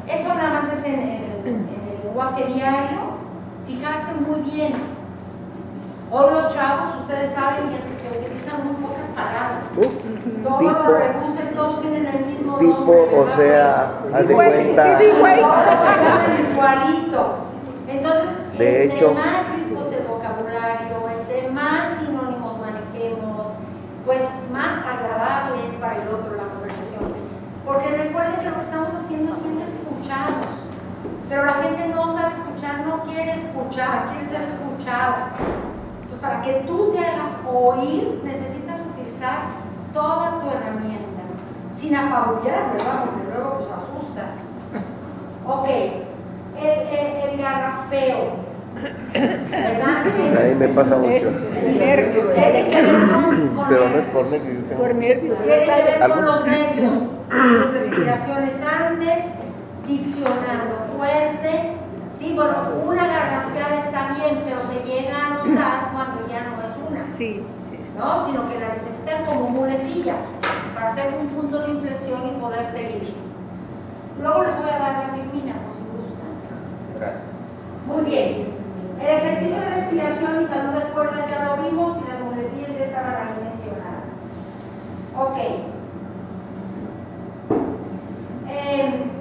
S4: eso nada más es en, en- en el lenguaje diario. Fijarse muy bien. Hoy los chavos, ustedes saben que, que utilizan muy pocas palabras.
S7: Uf,
S4: Todos lo reducen, todos tienen el mismo
S7: tipo,
S4: nombre.
S7: o sea, haz de cuenta.
S4: Todos se igualito. Entonces,
S7: De
S4: entre
S7: hecho-
S4: más rico es el vocabulario, entre más sinónimos manejemos, pues más agradable es para el otro la conversación. Porque recuerden que lo que estamos haciendo es siendo escuchados. Pero la gente no sabe escuchar, no quiere escuchar, quiere ser escuchada. Entonces, para que tú te hagas oír, necesitas utilizar toda tu herramienta, sin apabullar, ¿verdad? Porque luego pues asustas. Ok, el, el, el garraspeo. ¿Verdad?
S7: A mí me pasa mucho.
S4: nervios. Tiene que ver con, con
S7: Pero no es por nervios.
S2: Por nervios.
S4: tiene que ver con los nervios. Respiraciones antes, diccionando fuerte. Sí, bueno, una garraspeada está bien, pero se llega a notar cuando ya no es una.
S2: Sí, sí.
S4: ¿no? Sino que la necesitan como muletilla para hacer un punto de inflexión y poder seguir. Luego les voy a dar la firmina por si gustan.
S6: Gracias.
S4: Muy bien. El ejercicio de respiración y salud de cuerdas ya lo vimos y las muletillas ya estaban ahí mencionadas. Ok. Eh,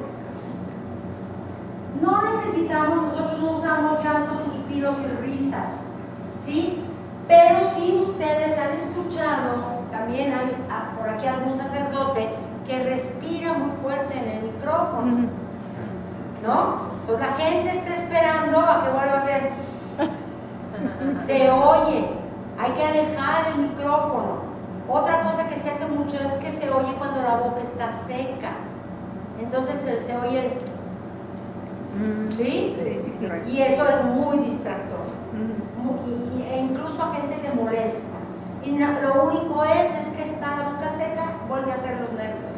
S4: no necesitamos, nosotros no usamos llantos, suspiros y risas, ¿sí? Pero si ustedes han escuchado, también hay ah, por aquí algún sacerdote que respira muy fuerte en el micrófono, ¿no? Entonces la gente está esperando a que vuelva a ser. Se oye, hay que alejar el micrófono. Otra cosa que se hace mucho es que se oye cuando la boca está seca. Entonces se, se oye el... ¿Sí? Y eso es muy distractor. Mu- y- e incluso a gente que molesta. Y na- lo único es, es que está la boca seca, vuelve a hacer los nervios.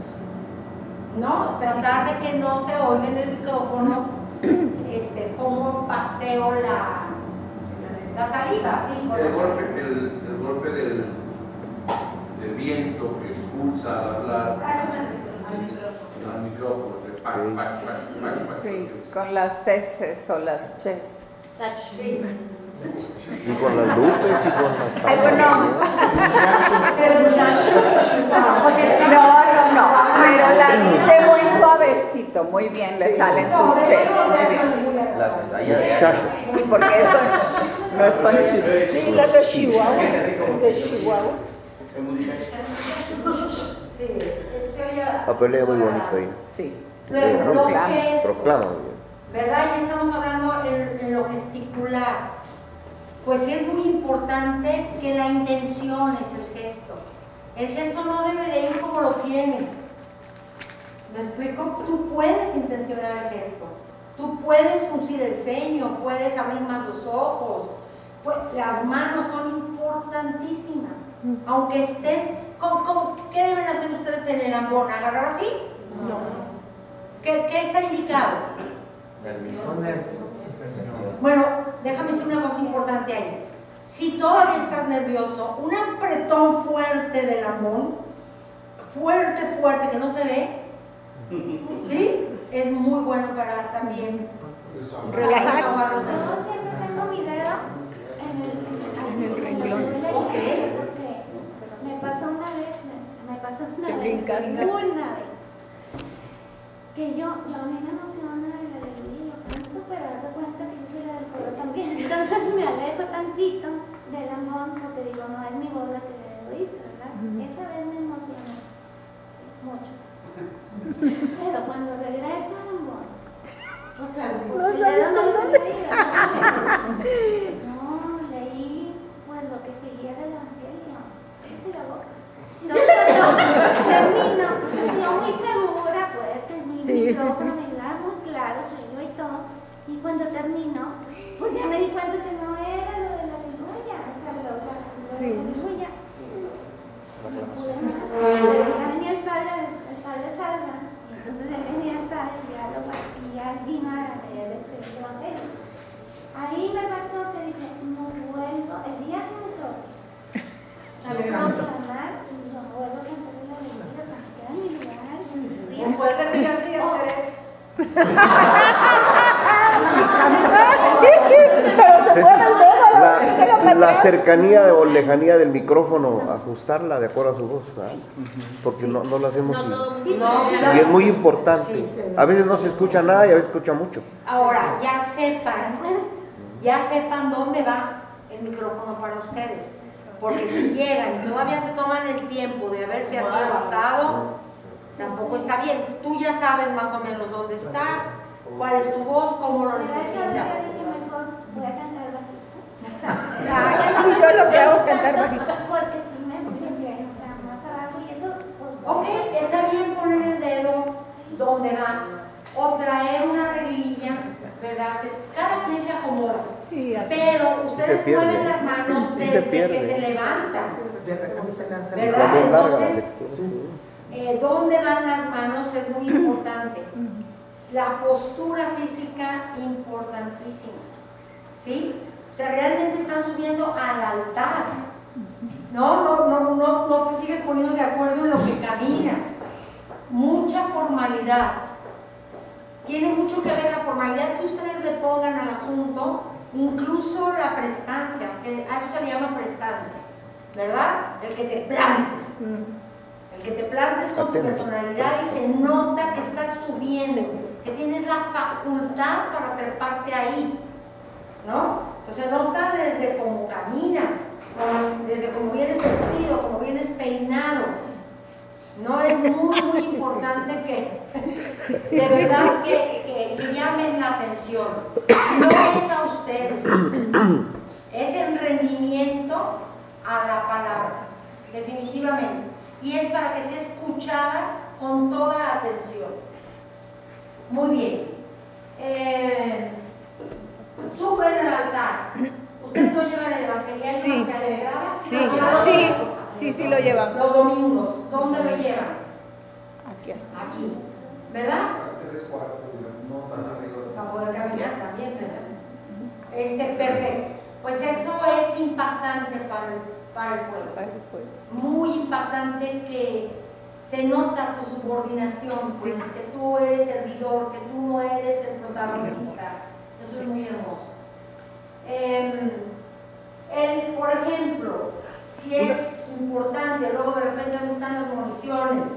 S4: ¿No? Tratar de que no se oiga en el micrófono este, como pasteo la, la saliva, ¿sí?
S16: El golpe, el, el golpe del, del viento que expulsa al hablar
S4: Ah,
S16: al micrófono, pac.
S2: Sí, con las S o las Ches.
S4: Sí.
S7: Y con las luces y con las
S2: Ay, bueno.
S4: Pero
S2: No, no, no, pero la dice muy suavecito, muy bien, le salen sus Ches.
S6: Las ensayas.
S2: Sí, porque eso no es con chis.
S20: Sí, las de Chihuahua. De Chihuahua.
S4: Sí, se oye.
S7: Papeleo muy bonito ahí.
S2: Sí.
S4: Luego,
S7: bien.
S4: gestos. ¿verdad? Ya estamos hablando en, en lo gesticular. Pues sí es muy importante que la intención es el gesto. El gesto no debe de ir como lo tienes. ¿Me explico? Tú puedes intencionar el gesto. Tú puedes fruncir el ceño, puedes abrir más los ojos. Pu- las manos son importantísimas. Aunque estés... ¿cómo- cómo- qué deben hacer ustedes en el ambón? ¿Agarrar así? No. ¿Qué, qué está indicado? Bueno, déjame decir una cosa importante ahí. Si todavía estás nervioso, un apretón fuerte del amón, fuerte, fuerte, que no se ve, ¿sí? Es muy bueno para también
S19: Relajar. Yo siempre tengo mi dedo en el,
S2: renglón.
S4: Ok.
S19: me pasó una vez, me, me pasó una vez, una vez, que yo, yo a mí me emociona el aleluya, yo canto, pero hace cuenta que yo soy la del coro también, <laughs> entonces me alejo tantito del amor porque digo, no es mi voz la que debe oírse, ¿verdad? Esa vez me emocionó mucho. <laughs> Pero cuando regreso al amor, o sea, <laughs> pues
S2: No sabes
S19: dedo no lo leí. No, leí pues lo que seguía del evangelio. Esa es la boca. Entonces cuando termino, mi
S2: Sí, sí,
S19: micrófono
S2: sí.
S19: me da muy claro, soy yo y todo. Y cuando termino, pues ya me di cuenta que no era lo de la aleluya, o sea, lo, de
S2: Sí.
S19: la aleluya. No pude más. Pero ya venía el padre, el padre Salva, y entonces ya venía el padre y ya, lo, y ya vino a leer ese evangelio. Ahí me pasó que dije, no vuelvo, el día que me toque, <laughs> a proclamar, no vuelvo a cantar la aleluya, o sea, me queda en mi lugar.
S21: No puedes retirarte y hacer eso.
S2: Pero se fue el dedo,
S7: La- la cercanía o lejanía del micrófono, ajustarla de acuerdo a su voz, ¿verdad? porque no, no lo hacemos y, y es muy importante. A veces no se escucha nada y a veces escucha mucho.
S4: Ahora, ya sepan, ya sepan dónde va el micrófono para ustedes. Porque si llegan y todavía se toman el tiempo de ver si ha sido basado, tampoco está bien. Tú ya sabes más o menos dónde estás, cuál es tu voz, cómo lo necesitas.
S19: Voy a cantar bajito.
S2: Yo lo que hago es cantar bajito.
S19: Porque si me o sea, más abajo y eso, pues.
S4: Ok, está bien poner el dedo donde va. O traer una reglilla, ¿verdad? Que cada quien se acomoda. Pero ustedes mueven las manos
S7: Sí se
S4: desde que se levantan. ¿Verdad? Entonces, eh, dónde van las manos es muy importante. La postura física importantísima. ¿Sí? O sea, realmente están subiendo al altar. No, no, no, no, no te sigues poniendo de acuerdo en lo que caminas. Mucha formalidad. Tiene mucho que ver la formalidad que ustedes le pongan al asunto, incluso la prestancia, que a eso se le llama prestancia, ¿verdad? El que te plantes. Que te plantes con tu personalidad y se nota que estás subiendo, que tienes la facultad para treparte ahí, ¿no? Entonces nota desde cómo caminas, desde cómo vienes vestido, cómo vienes peinado. No es muy, muy importante que de verdad que, que- que llamen la atención. No es a ustedes, es el rendimiento a la palabra, definitivamente. Y es para que sea escuchada con toda la atención. Muy bien. Eh, suben al altar. ¿Ustedes no llevan el evangelio
S2: Sí.
S4: hacia la entrada?
S2: Sí, sí, sí, sí lo llevan.
S4: Los domingos, ¿dónde lo llevan?
S2: Aquí está.
S4: Aquí, ¿verdad?
S5: Tres cuartos, no están arriba.
S4: Para poder caminar también, ¿verdad? Este, perfecto. Pues eso es impactante para el, para el pueblo. Muy impactante que se nota tu subordinación, pues que tú eres servidor, que tú no eres el protagonista. Eso es muy hermoso. Em, el, por ejemplo, si es importante, luego de repente dónde están las municiones,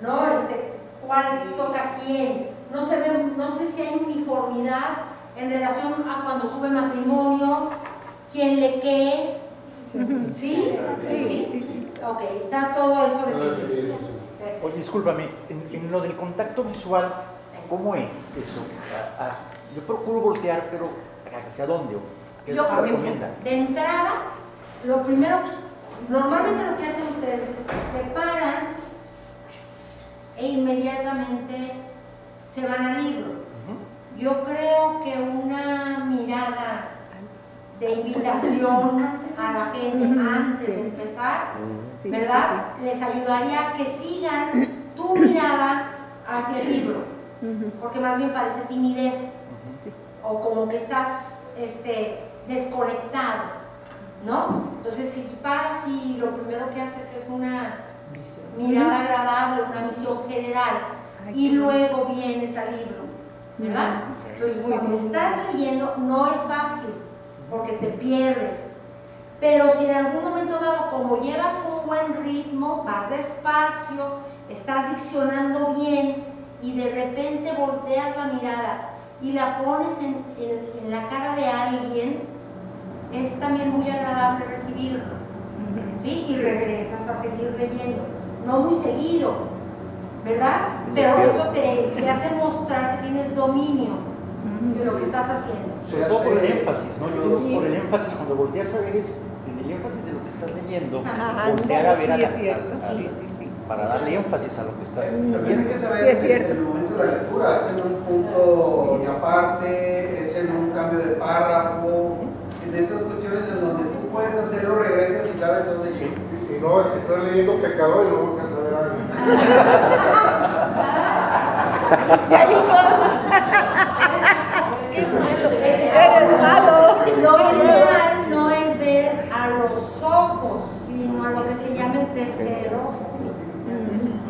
S4: ¿no? Este, ¿Cuál toca a quién? No, se ve, no sé si hay uniformidad en relación a cuando sube matrimonio, quién le qué. ¿Sí? Sí, Ok, está todo eso definido.
S8: Oye, discúlpame, en, en lo del contacto visual, ¿cómo es eso? Ah, ah, yo procuro voltear, pero ¿hacia dónde? ¿Qué
S4: Yo que
S8: recomienda?
S4: de entrada, lo primero, normalmente lo que hacen ustedes es se paran e inmediatamente se van al libro. Yo creo que una mirada de invitación a la gente antes de empezar,
S2: Sí,
S4: ¿verdad? Les ayudaría a que sigan tu mirada hacia el libro, porque más bien parece timidez o como que estás este, desconectado, ¿no? Entonces, si paras y lo primero que haces es una mirada agradable, una visión general, y luego vienes al libro, ¿verdad? Entonces, cuando estás leyendo, no es fácil, porque te pierdes. Pero si en algún momento dado, como llevas un buen ritmo, vas despacio, estás diccionando bien y de repente volteas la mirada y la pones en, en- en la cara de alguien, es también muy agradable recibirlo. ¿Sí? Y regresas a seguir leyendo. No muy seguido, ¿verdad? Pero eso te, te hace mostrar que tienes dominio de lo que estás haciendo.
S8: Sobre todo por el énfasis, ¿no? Yo digo por el énfasis, cuando volteas a ver es en el énfasis de lo que estás leyendo,
S2: Ajá,
S8: voltear a ver a
S2: sí,
S8: la-
S2: es cierto,
S8: a-
S2: sí, sí, sí.
S8: para darle énfasis a lo que estás
S5: También hay
S8: leyendo.
S5: que saber
S2: Sí, es
S5: el-
S2: cierto.
S5: el momento de la lectura, es en un punto y aparte, es en un cambio de párrafo, en esas cuestiones en donde tú puedes hacerlo, regresas y sabes dónde llegar.
S11: Y no, si estás leyendo pecador y luego alcanzas a ver algo. <laughs>
S2: Eres malo.
S4: Lo ideal no es ver a los ojos, sino a lo que ojo.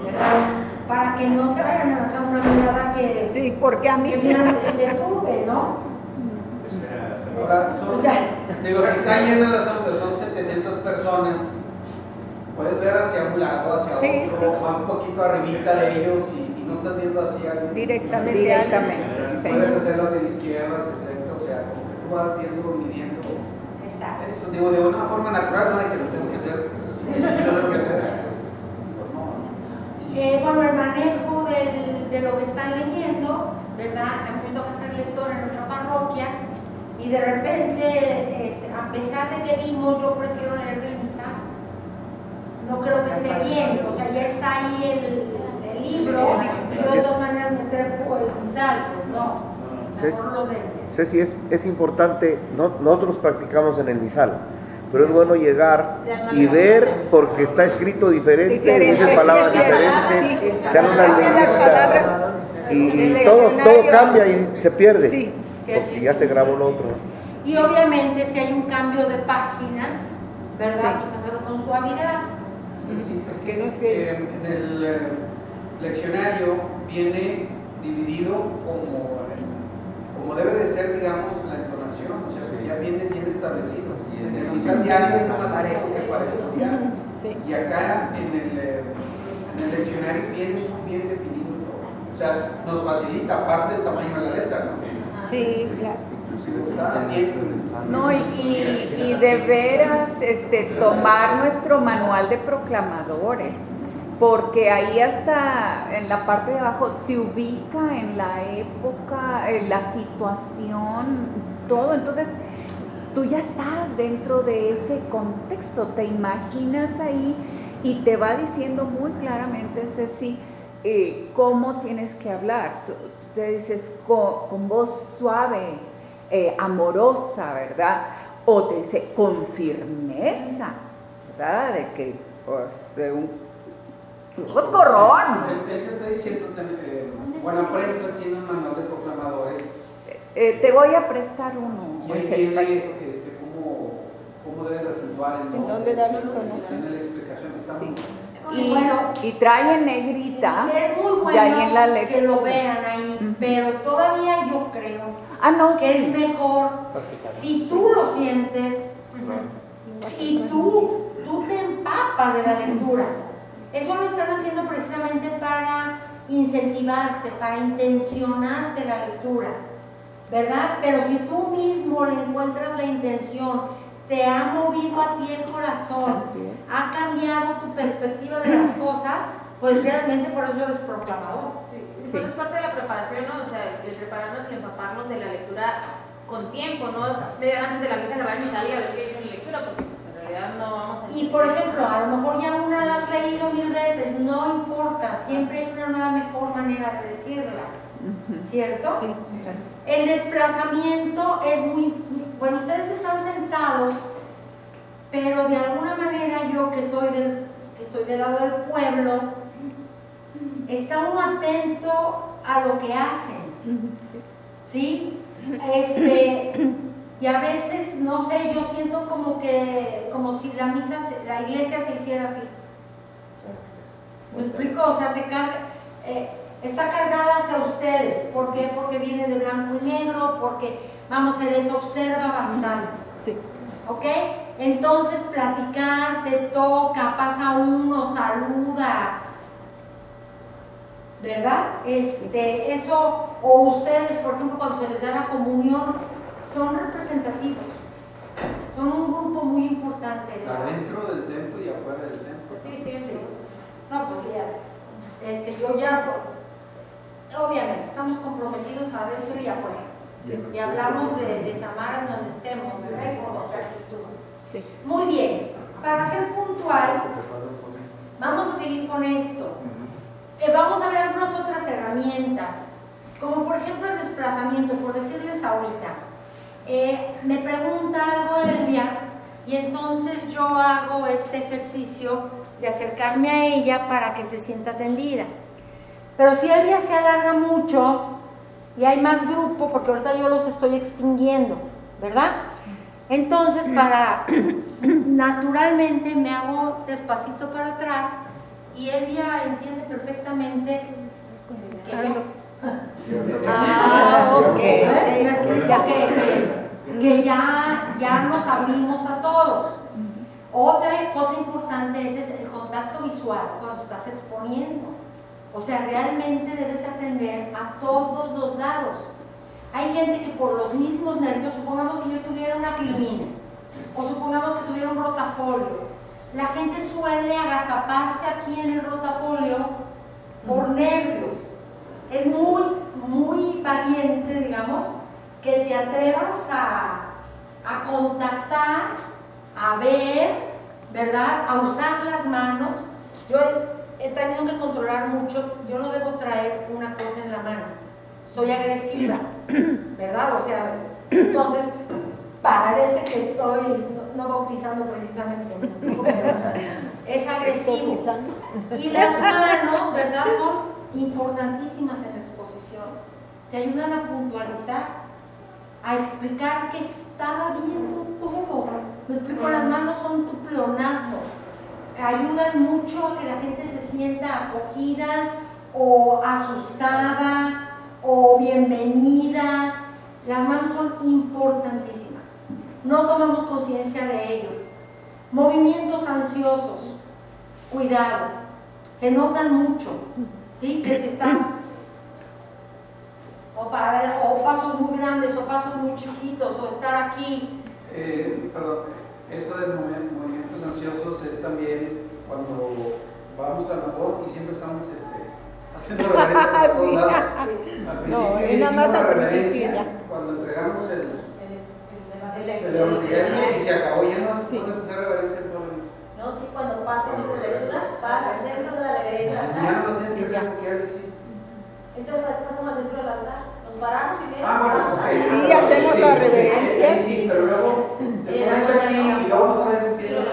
S4: ¿verdad? Para que no te vayan a lanzar una mirada que,
S2: Sí, porque a mí.
S4: que finalmente te turbe, ¿no?
S5: Ahora, son,
S4: O sea,
S5: Digo, si está llena la asamblea, son 700 personas, puedes ver hacia un lado, hacia
S2: Sí,
S5: otro,
S2: sí.
S5: más un poquito arribita de ellos y, y no estás viendo hacia alguien.
S2: Directamente. Directamente, sí.
S5: Puedes hacerlo hacia la izquierda, hacia el centro, o sea, como que tú vas viendo, midiendo.
S4: Exacto.
S5: Eso, digo, de una forma natural, no de que lo tengo que hacer. Lo.
S4: Eh, bueno, el manejo del- de lo que están leyendo, ¿verdad? A mí me toca ser lectora en nuestra parroquia y de repente, este, a pesar de que vimos, yo prefiero leer del misal. No creo que esté bien, o sea, ya está ahí el, el libro y yo de todas maneras me trepo el misal, pues no, mejor lentes.
S7: Ceci, es, es importante, no- nosotros practicamos en el misal, pero es bueno llegar y ver porque está escrito diferente, dicen palabras diferentes, se dan
S2: palabras
S7: y, y todo, todo cambia y se pierde,
S4: Sí,
S7: porque ya se grabó lo otro.
S4: Y obviamente si hay un cambio de página, ¿verdad? Pues hacerlo con suavidad.
S5: Sí, sí, es que eh, en el eh, leccionario viene dividido como, como debe de ser, digamos, la entonación, o sea, que ya viene bien establecido. En el misal diario es más algo que para estudiar. Y acá en el, eh, en el leccionario viene muy bien definido todo. O sea, nos facilita, aparte del tamaño de la letra, ¿no?
S2: Sí, claro. No, y, y- y de veras este, tomar nuestro manual de proclamadores, porque ahí hasta en la parte de abajo te ubica en la época, en la situación, todo. Entonces, tú ya estás dentro de ese contexto, te imaginas ahí y te va diciendo muy claramente, Ceci, eh, cómo tienes que hablar. Tú- te dices con, con voz suave, eh, amorosa, ¿verdad? O te dice con firmeza, ¿verdad? De que, pues, de un coscorrón.
S5: El, el que está diciendo, eh, buena prensa tiene un manual de proclamadores
S2: Eh, te voy a prestar uno.
S5: y ahí
S2: que-
S5: este, cómo, cómo debes acentuar en
S2: ¿En dónde David conoce?
S5: Tiene la explicación, está muy
S2: Y,
S4: Bueno.
S2: y trae en negrita.
S4: Es muy
S2: y ahí en la
S4: bueno
S2: letra.
S4: que lo vean ahí, pero todavía yo creo
S2: Ah, no,
S4: que
S2: sí.
S4: es mejor si tú lo sientes y tú, tú te empapas de la lectura. Eso lo están haciendo precisamente para incentivarte, para intencionarte la lectura, ¿verdad? Pero si tú mismo le encuentras la intención, te ha movido a ti el corazón,
S2: es.
S4: ha cambiado tu perspectiva de las <clears throat> cosas, pues realmente por eso eres proclamador.
S22: Sí, Bueno, es parte de la preparación, ¿no? O sea, el prepararnos y empaparnos de la lectura con tiempo, ¿no? Media antes de la misa agarrar mi salida a ver qué dice mi lectura, porque pues, en realidad no vamos a...
S4: Y por ejemplo, a lo mejor ya una la has leído mil veces, no importa, siempre hay una nueva mejor manera de decirla, ¿cierto? El desplazamiento es muy, bueno, ustedes están sentados, pero de alguna manera yo que soy del, que estoy del lado del pueblo, está uno atento a lo que hacen, ¿sí? Este, y a veces, no sé, yo siento como que, como si la misa, la iglesia se hiciera así. ¿Me explico? O sea, se carga, eh, está cargada hacia ustedes. ¿Por qué? Porque viene de blanco y negro, porque, vamos, se les observa bastante.
S2: Sí.
S4: ¿Ok? Entonces, platicar, te toca, pasa uno, saluda. ¿Verdad? Este, eso, o ustedes, por ejemplo, cuando se les da la comunión, son representativos. Son un grupo muy importante. de-
S5: adentro del templo y afuera del templo.
S4: Sí, sí, sí. No, pues ya. Este, yo ya, obviamente, estamos comprometidos adentro y afuera. Y hablamos de, de Samara en donde estemos, ¿verdad? Con nuestra actitud. Muy bien. Para ser puntual, vamos a seguir con esto. Eh, vamos a ver algunas otras herramientas, como por ejemplo el desplazamiento, por decirles ahorita. Eh, me pregunta algo Elvia y entonces yo hago este ejercicio de acercarme a ella para que se sienta atendida. Pero si Elvia se alarga mucho y hay más grupo, porque ahorita yo los estoy extinguiendo, ¿verdad? Entonces, para <clears throat> naturalmente me hago despacito para atrás y Elvia entiende perfectamente que ya-
S2: Ah, ok.
S4: ¿Eh? ¿Me explica que- que- que ya, ya nos abrimos a todos. Otra cosa importante es, es el contacto visual cuando estás exponiendo. O sea, realmente debes atender a todos los lados. Hay gente que por los mismos nervios, supongamos que yo tuviera una filmina, o supongamos que tuviera un rotafolio, la gente suele agazaparse aquí en el rotafolio por nervios. Es muy, muy valiente, digamos, que te atrevas a, a contactar, a ver, ¿verdad? A usar las manos. Yo he, tenido que controlar mucho, yo no debo traer una cosa en la mano. Soy agresiva, <clears throat> ¿verdad? O sea, entonces parece que estoy no, no bautizando precisamente, <laughs> es agresivo. Y las manos, ¿verdad? Son importantísimas en la exposición. Te ayudan a puntualizar, a explicar que estaba viendo todo. Me explico, las manos son tu pleonasmo. Ayudan mucho a que la gente se sienta acogida o asustada o bienvenida. Las manos son importantísimas. No tomamos conciencia de ello. Movimientos ansiosos, cuidado, se notan mucho, ¿sí? Que si estás o, para, o pasos muy grandes o pasos muy chiquitos o estar aquí.
S5: Eh, perdón, eso de movi- movimientos ansiosos es también cuando vamos a labor y siempre estamos este, <laughs> haciendo reverencia por <laughs> todos <laughs>
S9: Sí.
S5: lados. Al
S9: No,
S5: principio
S9: y nada más
S5: hicimos
S9: al
S5: reverencia
S9: principio ya.
S5: cuando entregamos el,
S22: El-
S5: el evangelio y se acabó, ya no puedes hacer reverencia todo lo mismo.
S22: No, sí, cuando pasa por la lectura, pasa al centro de la reverencia.
S5: Ya no lo tienes que hacer porque ya lo hiciste.
S22: Entonces, ¿para qué pasamos al centro del altar? Nos paramos primero.
S5: Ah, bueno, ok.
S9: Sí, hacemos
S5: Sí,
S9: la
S5: sí,
S9: reverencia.
S5: Sí, sí, pero luego te pones aquí y luego otra vez empiezas.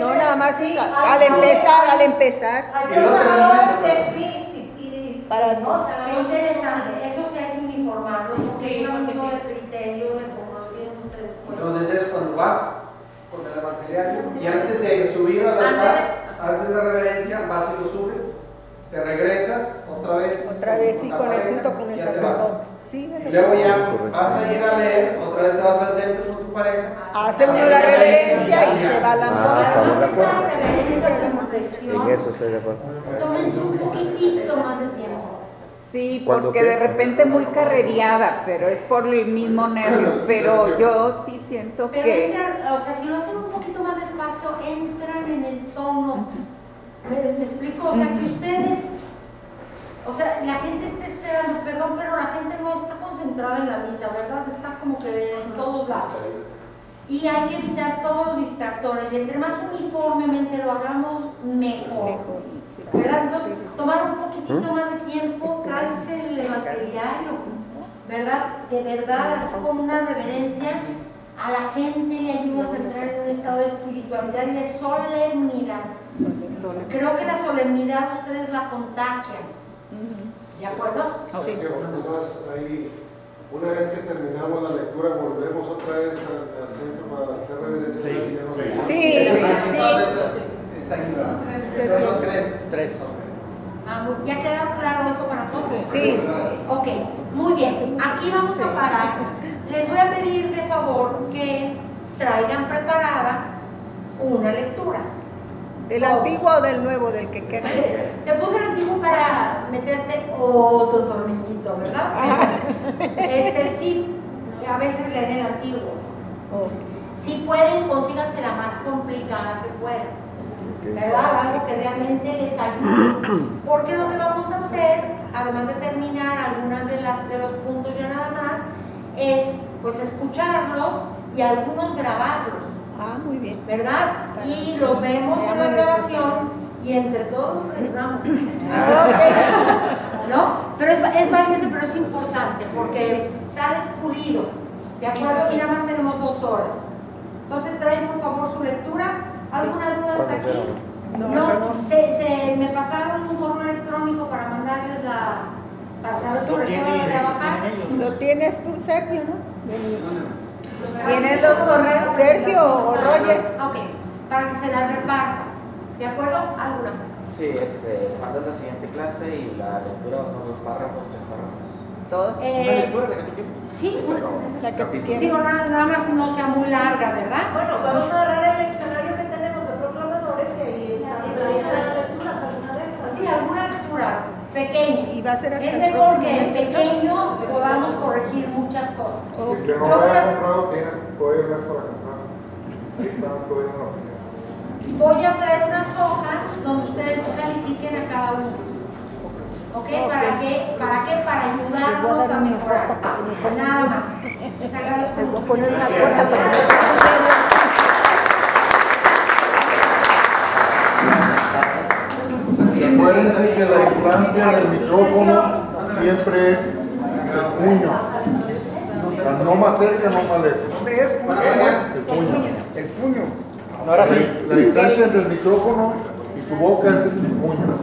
S9: No, nada más
S17: sí,
S9: es al empezar, al empezar.
S17: Hay trabajadores que sí,
S9: Para
S17: no,
S4: Qué interesante, eso sí hay que uniformarlo, porque
S22: Sí,
S4: es un asunto de criterio, de cómo lo tienen ustedes pues.
S5: Entonces es cuando vas con el evangelio y antes de subir al altar, haces la reverencia, vas y lo subes, te regresas otra vez.
S9: Otra vez, sí, con el junto con el sacerdote. Sí,
S5: Y luego ya vas a ir a leer, otra vez te vas al centro con tu pareja.
S9: Hace uno la reverencia y se va la
S7: Ah,
S4: Además, esa reverencia
S7: En
S4: reflexión,
S7: eso estoy de acuerdo.
S4: tómense un poquitito más de tiempo.
S2: Sí,
S7: ¿Cuándo
S2: porque de repente muy carreriada, pero es por el mismo nervio. Pero yo sí siento
S4: Pero
S2: que
S4: entran, o sea, si lo hacen un poquito más despacio, entran en el tono. ¿Me, me explico? O sea, que ustedes, o sea, la gente está esperando, perdón, pero la gente no está concentrada en la misa, ¿verdad? Está como que en todos lados. Y hay que evitar todos los distractores. Y entre más uniformemente lo hagamos, mejor. ¿Verdad? Entonces, tomar un poquitito más de tiempo, traes el evangeliario, ¿verdad? De verdad, así con una reverencia, a la gente le ayudas a entrar en un estado de espiritualidad y de solemnidad. Creo que la solemnidad ustedes la contagian. ¿De acuerdo?
S12: Sí. Además, ahí, una vez que terminamos la lectura, volvemos otra vez al, al centro para hacer reverencia.
S8: Sí.
S9: Sí,
S5: Entonces, ahí la- Entonces son tres.
S8: Tres.
S4: Ah, ¿Ya quedó claro eso para todos?
S9: Sí.
S4: Ok, muy bien. Aquí vamos a parar. Les voy a pedir de favor que traigan preparada una lectura.
S9: ¿Del antiguo o del nuevo, del que queda? <laughs>
S4: Te puse el antiguo para meterte otro tornillito, ¿verdad? <laughs> Este sí, a veces leen el antiguo. Si pueden, consíganse la más complicada que puedan. ¿Verdad? Algo que realmente les ayude. <clears throat> Porque lo que vamos a hacer, además de terminar algunas de las de los puntos ya nada más, es pues escucharlos y algunos grabarlos.
S9: Ah, muy bien.
S4: ¿verdad? Y los vemos en la grabación y entre todos les damos. <laughs> ¿No? Pero es, es valiente, pero es importante porque sales pulido. ¿De acuerdo? Y nada más tenemos dos horas. Entonces traen por favor su lectura. ¿Alguna duda hasta aquí? No, se, se me pasaron un correo electrónico para mandarles la, para saber sobre qué van a trabajar.
S9: Lo tienes tú, Sergio, ¿no?
S2: ¿Tienes los correos?
S9: Sergio o Roger.
S4: Ok, para que se las repartan. ¿De acuerdo? ¿Alguna cosa?
S23: Sí, este, mandas la siguiente clase y la lectura, unos dos párrafos, tres párrafos.
S2: todo.
S4: Eh, sí,
S2: La que
S4: sí, bueno, nada, más no sea muy larga, ¿verdad?
S17: Bueno, vamos a agarrar el leccionario que tenemos de proclamadores y ahí está. las lecturas, alguna de esas.
S4: Sí, alguna pequeña.
S2: Y va a ser hasta
S4: es mejor que en pequeño podamos corregir muchas cosas.
S11: El que no
S4: Yo
S11: lo
S4: voy a-
S11: comprado tiene todavía más para comprar. Ahí están todavía en la oficina.
S4: Voy a traer unas hojas donde ustedes califiquen a cada uno. ¿Ok? ¿Para qué? ¿Para qué? Para ayudarnos a mejorar. Nada más. Les agradezco mucho. <laughs>
S11: Acuérdense que la distancia del micrófono siempre es el puño. O sea, no más cerca, no más lejos. El puño.
S23: El puño.
S11: No era así. La distancia entre el micrófono y tu boca es el puño.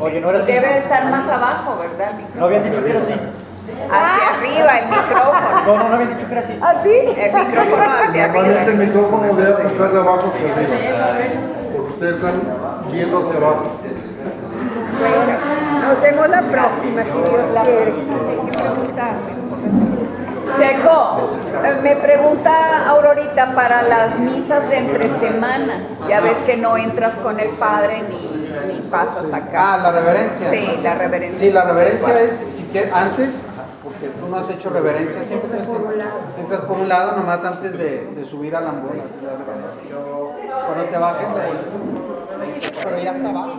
S8: Oye, no era así.
S2: Debe estar más abajo, ¿verdad?
S8: No habían dicho que era así.
S2: Hacia arriba el micrófono. <laughs>
S8: No, no, no habían dicho que era así.
S2: ¿Así? El micrófono hacia
S11: Normalmente el
S2: arriba.
S11: micrófono debe apuntar de abajo hacia arriba. Porque ustedes están viendo hacia abajo.
S9: Nos vemos la próxima, si Dios quiere.
S2: Checo, eh, me pregunta Aurorita para las misas de entre semana. Ya ves que no entras con el padre ni, ni pasas acá.
S5: Ah, la reverencia.
S2: Sí, la reverencia.
S5: Sí, la reverencia es, si quieres, antes, porque tú no has hecho reverencia, siempre tienes que- entras por un lado, nomás antes de, de subir a la ambulancia. Cuando te bajes, la vuelves a hacer. Pero ya está abajo.